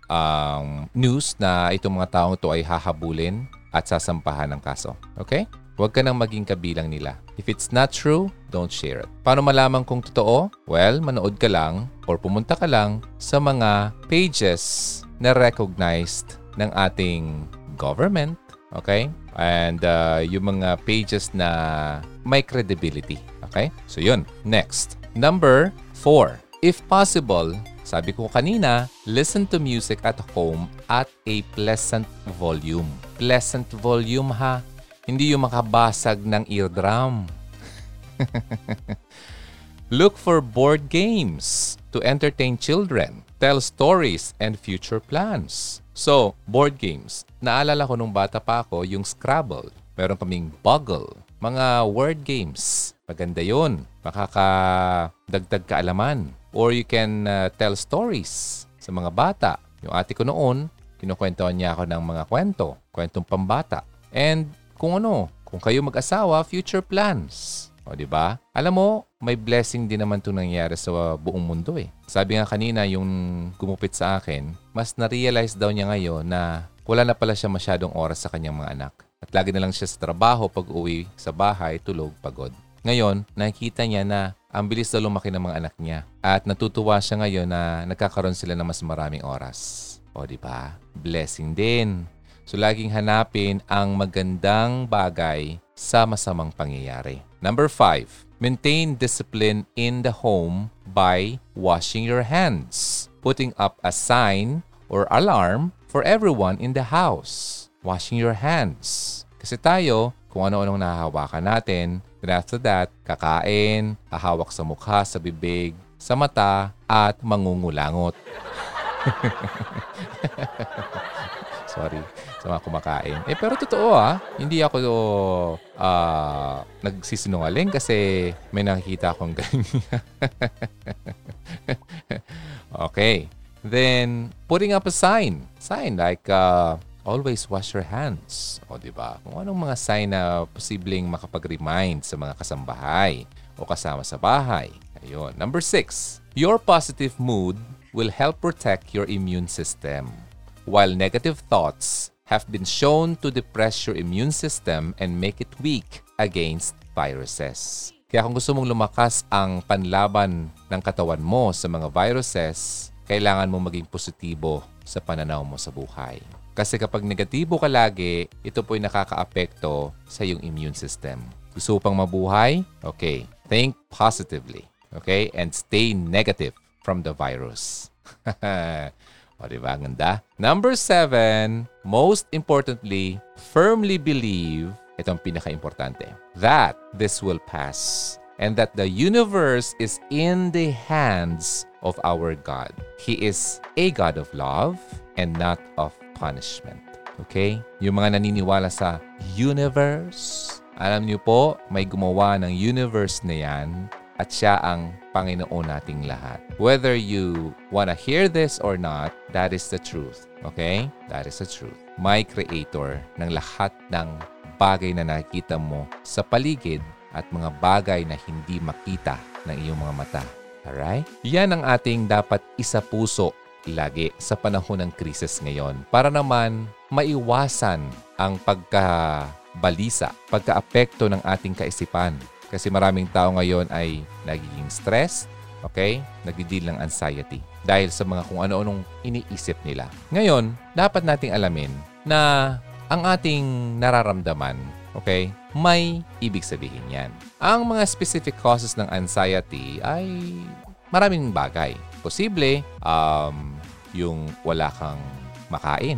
um, news na itong mga taong ito ay hahabulin at sasampahan ng kaso. Okay? Huwag ka nang maging kabilang nila. If it's not true, don't share it. Paano malaman kung totoo? Well, manood ka lang or pumunta ka lang sa mga pages na recognized ng ating government. Okay? And uh, yung mga pages na may credibility. Okay? So yun. Next. Number four. If possible, sabi ko kanina, listen to music at home at a pleasant volume. Pleasant volume ha hindi yung makabasag ng eardrum. Look for board games to entertain children, tell stories, and future plans. So, board games. Naalala ko nung bata pa ako yung Scrabble. Meron kaming Boggle. Mga word games. Maganda yun. Makakadagdag kaalaman. Or you can uh, tell stories sa mga bata. Yung ate ko noon, kinukwentuhan niya ako ng mga kwento. Kwentong pambata. And kung ano, kung kayo mag-asawa, future plans. O, di ba? Alam mo, may blessing din naman 'tong nangyayari sa buong mundo eh. Sabi nga kanina, yung gumupit sa akin, mas na-realize daw niya ngayon na wala na pala siya masyadong oras sa kanyang mga anak. At lagi na lang siya sa trabaho pag uwi sa bahay, tulog, pagod. Ngayon, nakikita niya na ang bilis na lumaki ng mga anak niya. At natutuwa siya ngayon na nagkakaroon sila ng mas maraming oras. O di ba? Blessing din. So laging hanapin ang magandang bagay sa masamang pangyayari. Number five, maintain discipline in the home by washing your hands, putting up a sign or alarm for everyone in the house. Washing your hands. Kasi tayo, kung ano-anong nahahawakan natin, then after that, kakain, hahawak sa mukha, sa bibig, sa mata, at mangungulangot. Sorry sa mga kumakain. Eh, pero totoo ah, hindi ako uh, nagsisinungaling kasi may nakikita akong ganyan. okay. Then, putting up a sign. Sign like, uh, always wash your hands. O, di ba? Kung anong mga sign na posibleng makapag-remind sa mga kasambahay o kasama sa bahay. Ayun. Number six, your positive mood will help protect your immune system, while negative thoughts have been shown to depress your immune system and make it weak against viruses. Kaya kung gusto mong lumakas ang panlaban ng katawan mo sa mga viruses, kailangan mo maging positibo sa pananaw mo sa buhay. Kasi kapag negatibo ka lagi, ito po'y nakakaapekto sa iyong immune system. Gusto pang mabuhay? Okay. Think positively. Okay? And stay negative from the virus. O, di ba? Ganda. Number seven, most importantly, firmly believe, ito ang pinaka-importante, that this will pass and that the universe is in the hands of our God. He is a God of love and not of punishment. Okay? Yung mga naniniwala sa universe, alam niyo po, may gumawa ng universe na yan at siya ang Panginoon nating lahat. Whether you wanna hear this or not, that is the truth. Okay? That is the truth. May creator ng lahat ng bagay na nakikita mo sa paligid at mga bagay na hindi makita ng iyong mga mata. Alright? Yan ang ating dapat isa puso lagi sa panahon ng krisis ngayon para naman maiwasan ang pagkabalisa, pagkaapekto ng ating kaisipan kasi maraming tao ngayon ay nagiging stress, okay? Nagdi-deal ng anxiety dahil sa mga kung ano-anong iniisip nila. Ngayon, dapat nating alamin na ang ating nararamdaman, okay, may ibig sabihin yan. Ang mga specific causes ng anxiety ay maraming bagay. Posible, um, yung wala kang makain,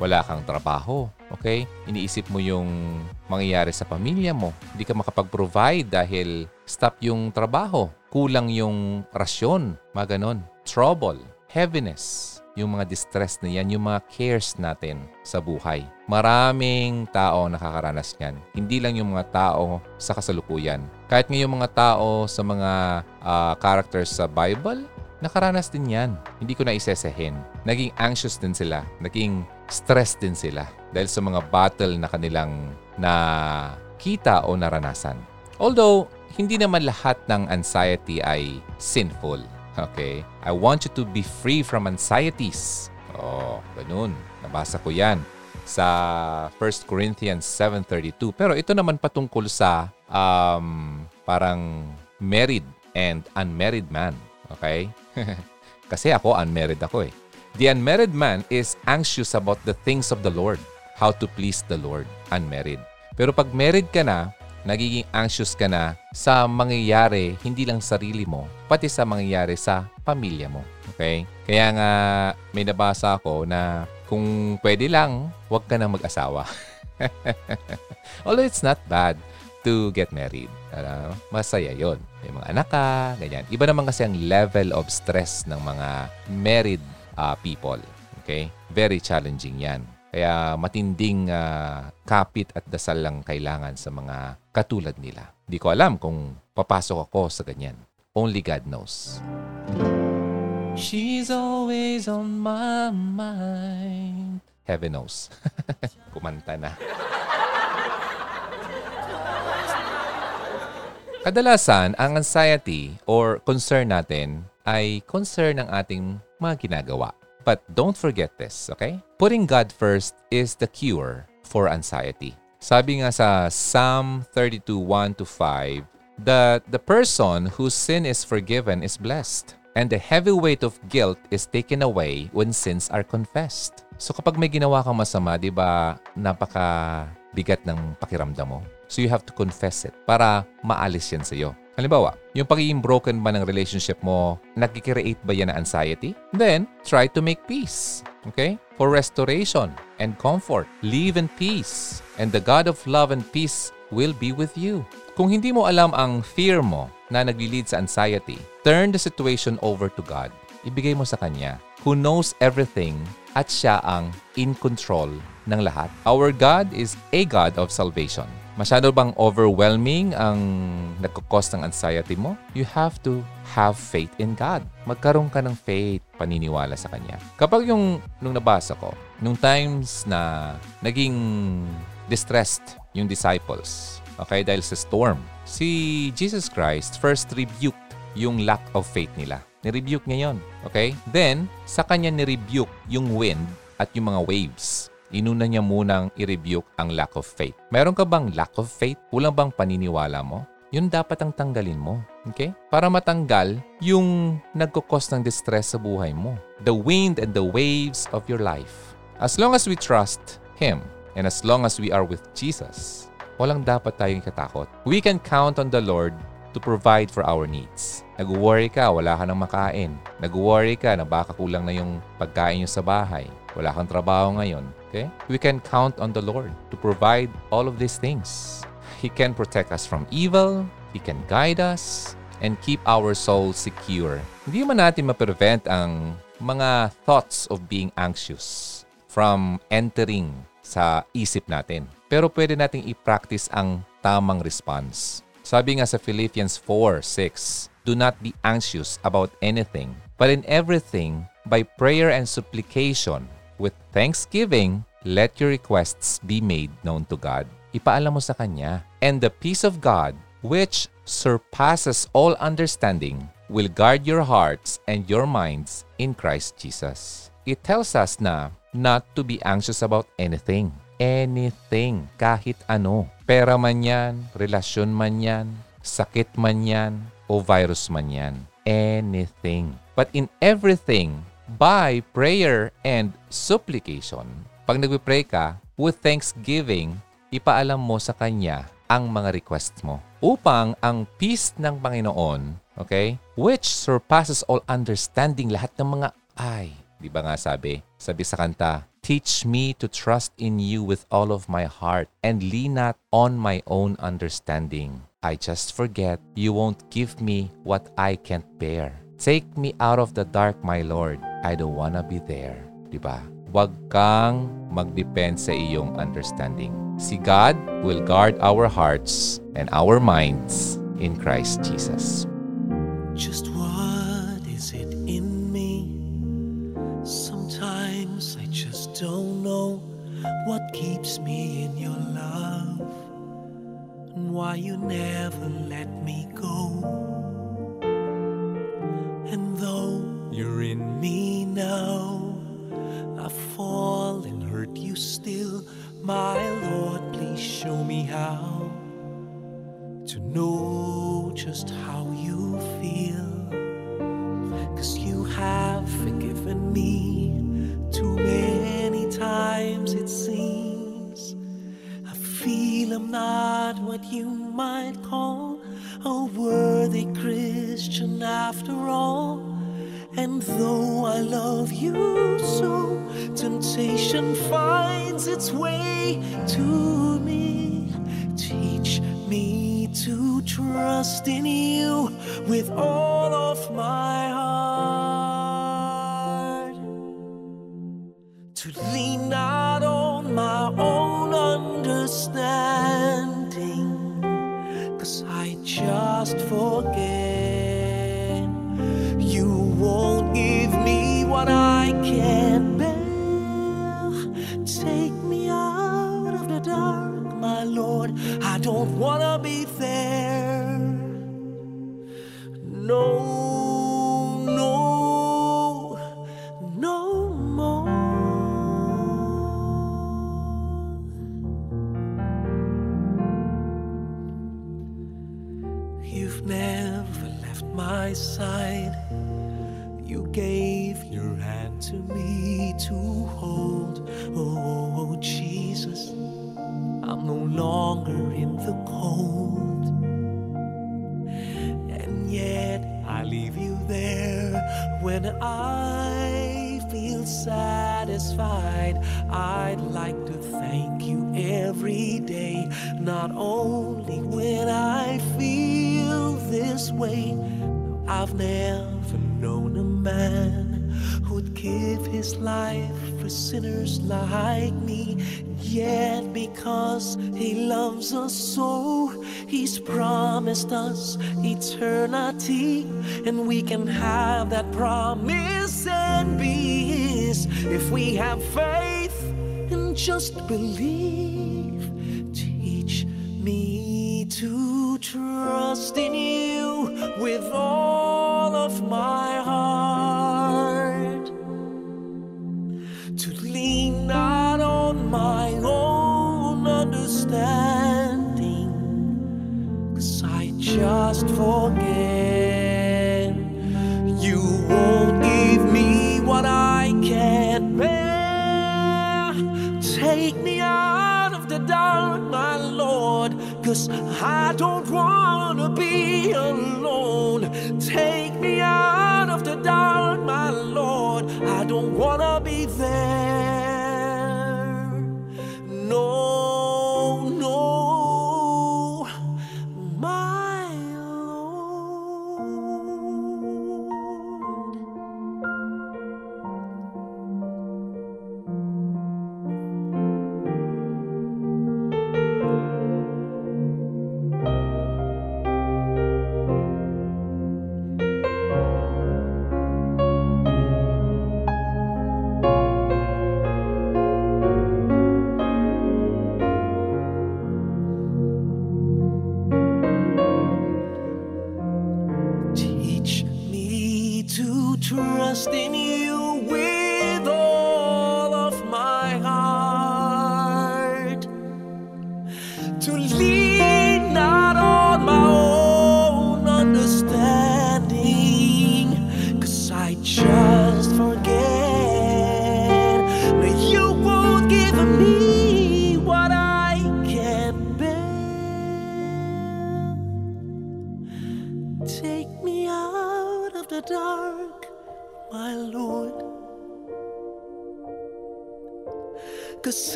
wala kang trabaho, okay? Iniisip mo yung mangyayari sa pamilya mo. Hindi ka makapag-provide dahil stop yung trabaho, kulang yung rasyon, mga ganon. Trouble, heaviness, yung mga distress na yan, yung mga cares natin sa buhay. Maraming tao nakakaranas yan. Hindi lang yung mga tao sa kasalukuyan. Kahit ngayong mga tao sa mga uh, characters sa Bible, nakaranas din yan. Hindi ko na isesehin. Naging anxious din sila. Naging stress din sila dahil sa mga battle na kanilang na kita o naranasan. Although, hindi naman lahat ng anxiety ay sinful. Okay? I want you to be free from anxieties. Oh, ganun. Nabasa ko yan sa 1 Corinthians 7.32. Pero ito naman patungkol sa um, parang married and unmarried man. Okay? Kasi ako, unmarried ako eh. The unmarried man is anxious about the things of the Lord. How to please the Lord. Unmarried. Pero pag married ka na, nagiging anxious ka na sa mangyayari hindi lang sarili mo, pati sa mangyayari sa pamilya mo. Okay? Kaya nga may nabasa ako na kung pwede lang, huwag ka na mag-asawa. Although it's not bad to get married. Ano? Masaya yon. May mga anak ka, ganyan. Iba naman kasi ang level of stress ng mga married uh, people. Okay? Very challenging yan. Kaya matinding uh, kapit at dasal lang kailangan sa mga katulad nila. Hindi ko alam kung papasok ako sa ganyan. Only God knows. She's always on my mind. Heaven knows. Kumanta na. Kadalasan, ang anxiety or concern natin ay concern ng ating mga ginagawa. But don't forget this, okay? Putting God first is the cure for anxiety. Sabi nga sa Psalm 32, 1 to 5, that the person whose sin is forgiven is blessed, and the heavy weight of guilt is taken away when sins are confessed. So kapag may ginawa kang masama, di ba, napaka bigat ng pakiramdam mo. So you have to confess it para maalis yan sa iyo. Halimbawa, yung pagiging broken ba ng relationship mo, nagkikreate ba yan ng anxiety? Then, try to make peace. Okay? For restoration and comfort. Live in peace. And the God of love and peace will be with you. Kung hindi mo alam ang fear mo na nagli-lead sa anxiety, turn the situation over to God. Ibigay mo sa Kanya, who knows everything at siya ang in control ng lahat. Our God is a God of salvation. Masyado bang overwhelming ang nagkukos ng anxiety mo? You have to have faith in God. Magkaroon ka ng faith, paniniwala sa Kanya. Kapag yung, nung nabasa ko, nung times na naging distressed yung disciples, okay, dahil sa storm, si Jesus Christ first rebuked yung lack of faith nila. Nirebuke niya yun. Okay? Then, sa kanya nirebuke yung wind at yung mga waves inuna niya munang i-rebuke ang lack of faith. Meron ka bang lack of faith? Kulang bang paniniwala mo? Yun dapat ang tanggalin mo. Okay? Para matanggal yung nagkukos ng distress sa buhay mo. The wind and the waves of your life. As long as we trust Him and as long as we are with Jesus, walang dapat tayong katakot. We can count on the Lord to provide for our needs. Nag-worry ka, wala ka nang makain. Nag-worry ka na baka kulang na yung pagkain nyo sa bahay. Wala kang trabaho ngayon. Okay? We can count on the Lord to provide all of these things. He can protect us from evil, He can guide us, and keep our souls secure. Hindi man natin ma-prevent ang mga thoughts of being anxious from entering sa isip natin. Pero pwede nating i-practice ang tamang response. Sabi nga sa Philippians 4:6, Do not be anxious about anything, but in everything, by prayer and supplication, With thanksgiving, let your requests be made known to God. Ipaalam mo sa Kanya. And the peace of God, which surpasses all understanding, will guard your hearts and your minds in Christ Jesus. It tells us na not to be anxious about anything. Anything, kahit ano. Pera man yan, relasyon man yan, sakit man yan, o virus man yan. Anything. But in everything, by prayer and supplication. Pag nagpe-pray ka, with thanksgiving, ipaalam mo sa Kanya ang mga requests mo upang ang peace ng Panginoon, Okay? Which surpasses all understanding lahat ng mga ay. Di ba nga sabi? Sabi sa kanta, Teach me to trust in you with all of my heart and lean not on my own understanding. I just forget you won't give me what I can't bear. Take me out of the dark, my Lord. I don't wanna be there. Di ba? Huwag kang mag-depend sa iyong understanding. Si God will guard our hearts and our minds in Christ Jesus. Just what is it in me? Sometimes I just don't know what keeps me in your love and why you never let me go. And though you're in me now, I fall and hurt you still. My Lord, please show me how to know just how you feel. Cause you have forgiven me too many times, it seems. I feel I'm not what you might call a worthy Christian after all. And though I love you so, temptation finds its way to me. Teach me to trust in you with all of my heart. To lean not on my own understanding, cause I just forget. What I can't bear. Take me out of the dark, my Lord. I don't wanna be there. No, no, no more. You've never left my side. You gave to me to hold. Oh, oh Jesus, I'm no longer in the cold. And yet I leave you there when I feel satisfied. I'd like to thank you every day, not only when I feel this way. I've never life for sinners like me. Yet, because he loves us so, he's promised us eternity, and we can have that promise and be his if we have faith and just believe. Teach me to trust in you with all of my heart. My own understanding, cause I just forget. You won't give me what I can't bear. Take me out of the dark, my Lord, cause I don't wanna be alone. Take me out of the dark,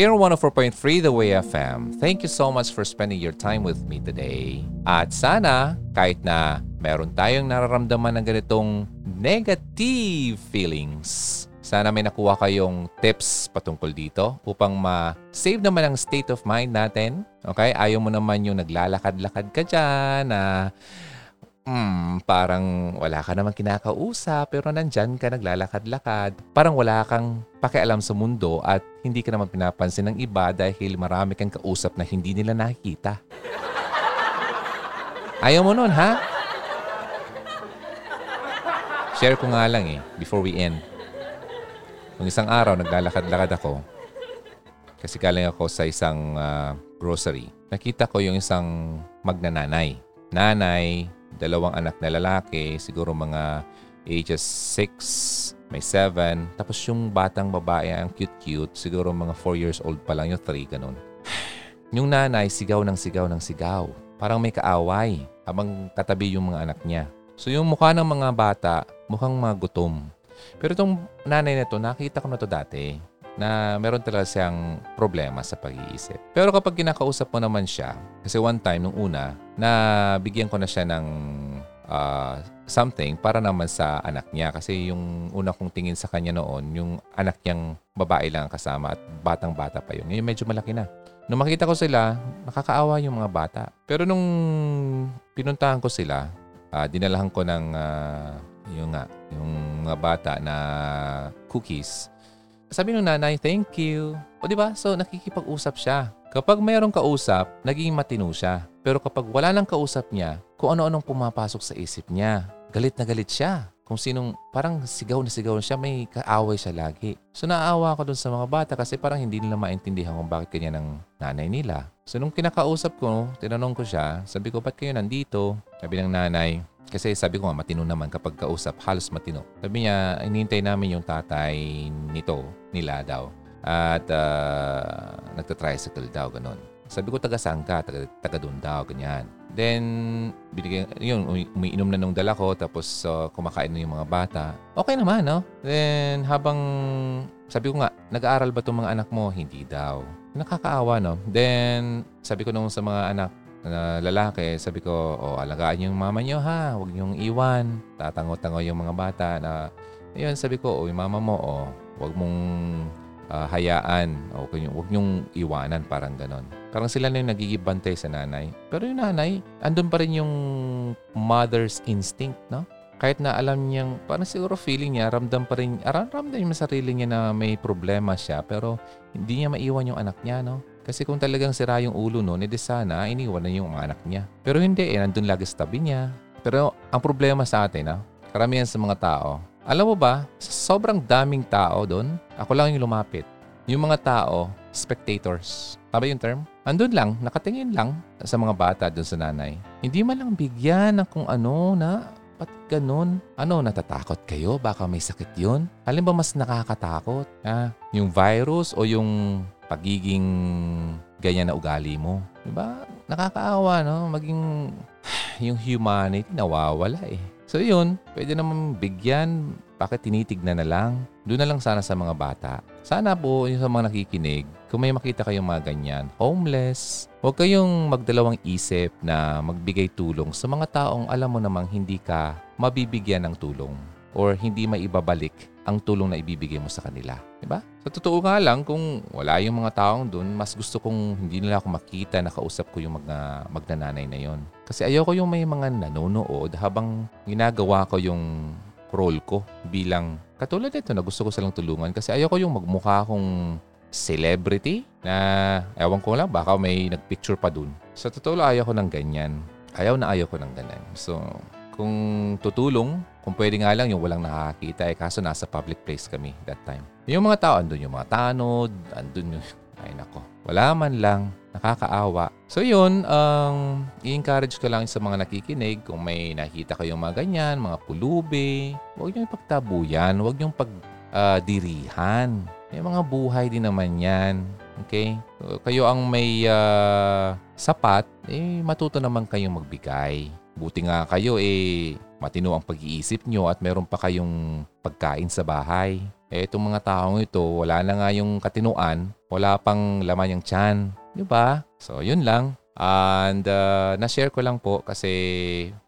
Care 104.3 The Way FM. Thank you so much for spending your time with me today. At sana, kahit na meron tayong nararamdaman ng ganitong negative feelings, sana may nakuha kayong tips patungkol dito upang ma-save naman ang state of mind natin. Okay? Ayaw mo naman yung naglalakad-lakad ka dyan na Hmm, parang wala ka naman kinakausap pero nandyan ka naglalakad-lakad. Parang wala kang pakialam sa mundo at hindi ka naman pinapansin ng iba dahil marami kang kausap na hindi nila nakikita. Ayaw mo nun, ha? Share ko nga lang eh, before we end. Nung isang araw, naglalakad-lakad ako. Kasi galing ako sa isang ah, grocery. Nakita ko yung isang magnananay. Nanay, dalawang anak na lalaki, siguro mga ages 6, may 7. Tapos yung batang babae, ang cute-cute, siguro mga 4 years old pa lang, yung 3, ganun. Yung nanay, sigaw ng sigaw ng sigaw. Parang may kaaway habang katabi yung mga anak niya. So yung mukha ng mga bata, mukhang mga gutom. Pero itong nanay na to, nakita ko na to dati na meron talaga siyang problema sa pag-iisip. Pero kapag kinakausap mo naman siya, kasi one time nung una, na bigyan ko na siya ng ah, something para naman sa anak niya. Kasi yung una kong tingin sa kanya noon, yung anak niyang babae lang ang kasama at batang-bata pa yun. Ngayon medyo malaki na. Nung makita ko sila, nakakaawa yung mga bata. Pero nung pinuntahan ko sila, ah, dinalahan ko ng ah, yung nga, yung mga bata na cookies. Sabi ng nanay, thank you. O di ba? So nakikipag-usap siya. Kapag mayroong kausap, naging matino siya. Pero kapag wala nang kausap niya, kung ano-anong pumapasok sa isip niya, galit na galit siya. Kung sinong parang sigaw na sigaw na siya, may kaaway siya lagi. So naawa ako dun sa mga bata kasi parang hindi nila maintindihan kung bakit kanya ng nanay nila. So nung kinakausap ko, tinanong ko siya, sabi ko, ba't kayo nandito? Sabi ng nanay, kasi sabi ko nga, matino naman kapag kausap, halos matino. Sabi niya, inintay namin yung tatay nito, nila daw. At uh, nagta-tricycle daw, ganun. Sabi ko, taga saan ka? Taga, taga doon daw, ganyan. Then, binigyan, yun, umi- umiinom na nung dala ko, tapos uh, kumakain na yung mga bata. Okay naman, no? Then, habang, sabi ko nga, nag-aaral ba itong mga anak mo? Hindi daw. Nakakaawa, no? Then, sabi ko nung sa mga anak, na lalaki, sabi ko, oh, alagaan yung mama nyo ha, huwag niyong iwan. Tatango-tango yung mga bata na, ayun, sabi ko, oh, yung mama mo, oh, huwag mong ah, hayaan, o niyong- huwag niyong iwanan, parang ganon. Parang sila na yung nagigibantay sa nanay. Pero yung nanay, andun pa rin yung mother's instinct, no? Kahit na alam niyang, parang siguro feeling niya, ramdam pa rin, ramdam niya sa sarili niya na may problema siya, pero hindi niya maiwan yung anak niya, no? Kasi kung talagang sira yung ulo no, edi sana iniwan na yung anak niya. Pero hindi eh, nandun lagi sa tabi niya. Pero ang problema sa atin, ha, karamihan sa mga tao, alam mo ba, sa sobrang daming tao doon, ako lang yung lumapit. Yung mga tao, spectators. Tama yung term? Andun lang, nakatingin lang sa mga bata doon sa nanay. Hindi man lang bigyan ng kung ano na, ba't ganun? Ano, natatakot kayo? Baka may sakit yun? Alin ba mas nakakatakot? Ah, yung virus o yung pagiging ganyan na ugali mo? Diba? Nakakaawa, no? Maging yung humanity nawawala eh. So yun, pwede naman bigyan, bakit tinitignan na lang? Doon na lang sana sa mga bata. Sana po yung sa mga nakikinig, kung may makita kayong mga ganyan, homeless, huwag kayong magdalawang isip na magbigay tulong sa mga taong alam mo namang hindi ka mabibigyan ng tulong. or hindi maibabalik ang tulong na ibibigay mo sa kanila. Diba? Sa totoo nga lang, kung wala yung mga taong doon, mas gusto kong hindi nila ako makita, nakausap ko yung mga magnananay na yon. Kasi ayoko yung may mga nanonood habang ginagawa ko yung role ko bilang katulad nito na gusto ko silang tulungan kasi ayoko yung magmukha akong celebrity na ewan ko lang baka may nagpicture pa dun. Sa totoo lang ayaw ko ng ganyan. Ayaw na ayaw ko ng ganyan. So, kung tutulong, kung pwede nga lang yung walang nakakita eh kaso nasa public place kami that time. Yung mga tao, andun yung mga tanod, andun yung, ay nako, wala man lang, nakakaawa. So yun, um, i-encourage ko lang sa mga nakikinig kung may nakita kayong mga ganyan, mga pulubi, huwag niyong ipagtabuyan, huwag niyong pagdirihan. Uh, may mga buhay din naman yan. Okay? So, kayo ang may uh, sapat, eh matuto naman kayong magbigay. Buti nga kayo eh matino ang pag-iisip nyo at meron pa kayong pagkain sa bahay. Eh itong mga taong ito, wala na nga yung katinuan, wala pang laman yung tiyan. Di ba? So yun lang. And uh, na-share ko lang po kasi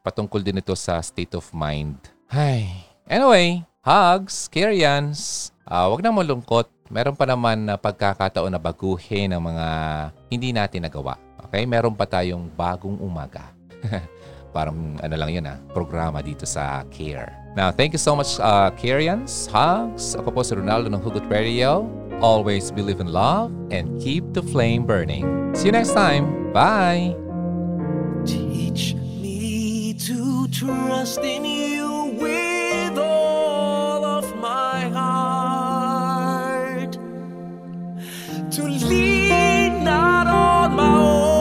patungkol din ito sa state of mind. Ay. Anyway, hugs, Kyrians. Uh, wag na malungkot. Meron pa naman na pagkakataon na baguhin ang mga hindi natin nagawa. Okay? Meron pa tayong bagong umaga. Parang ano lang yun ah, programa dito sa CARE. Now, thank you so much, uh, Carians, Hugs. Ako po si Ronaldo ng Hugot Radio. Always believe in love and keep the flame burning. See you next time. Bye! Teach me to trust in you with all of my heart. To lean not on my own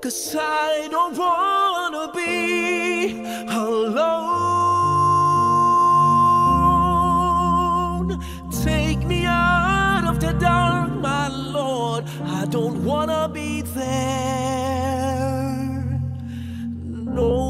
Cause I don't wanna be alone. Take me out of the dark, my Lord. I don't wanna be there. No,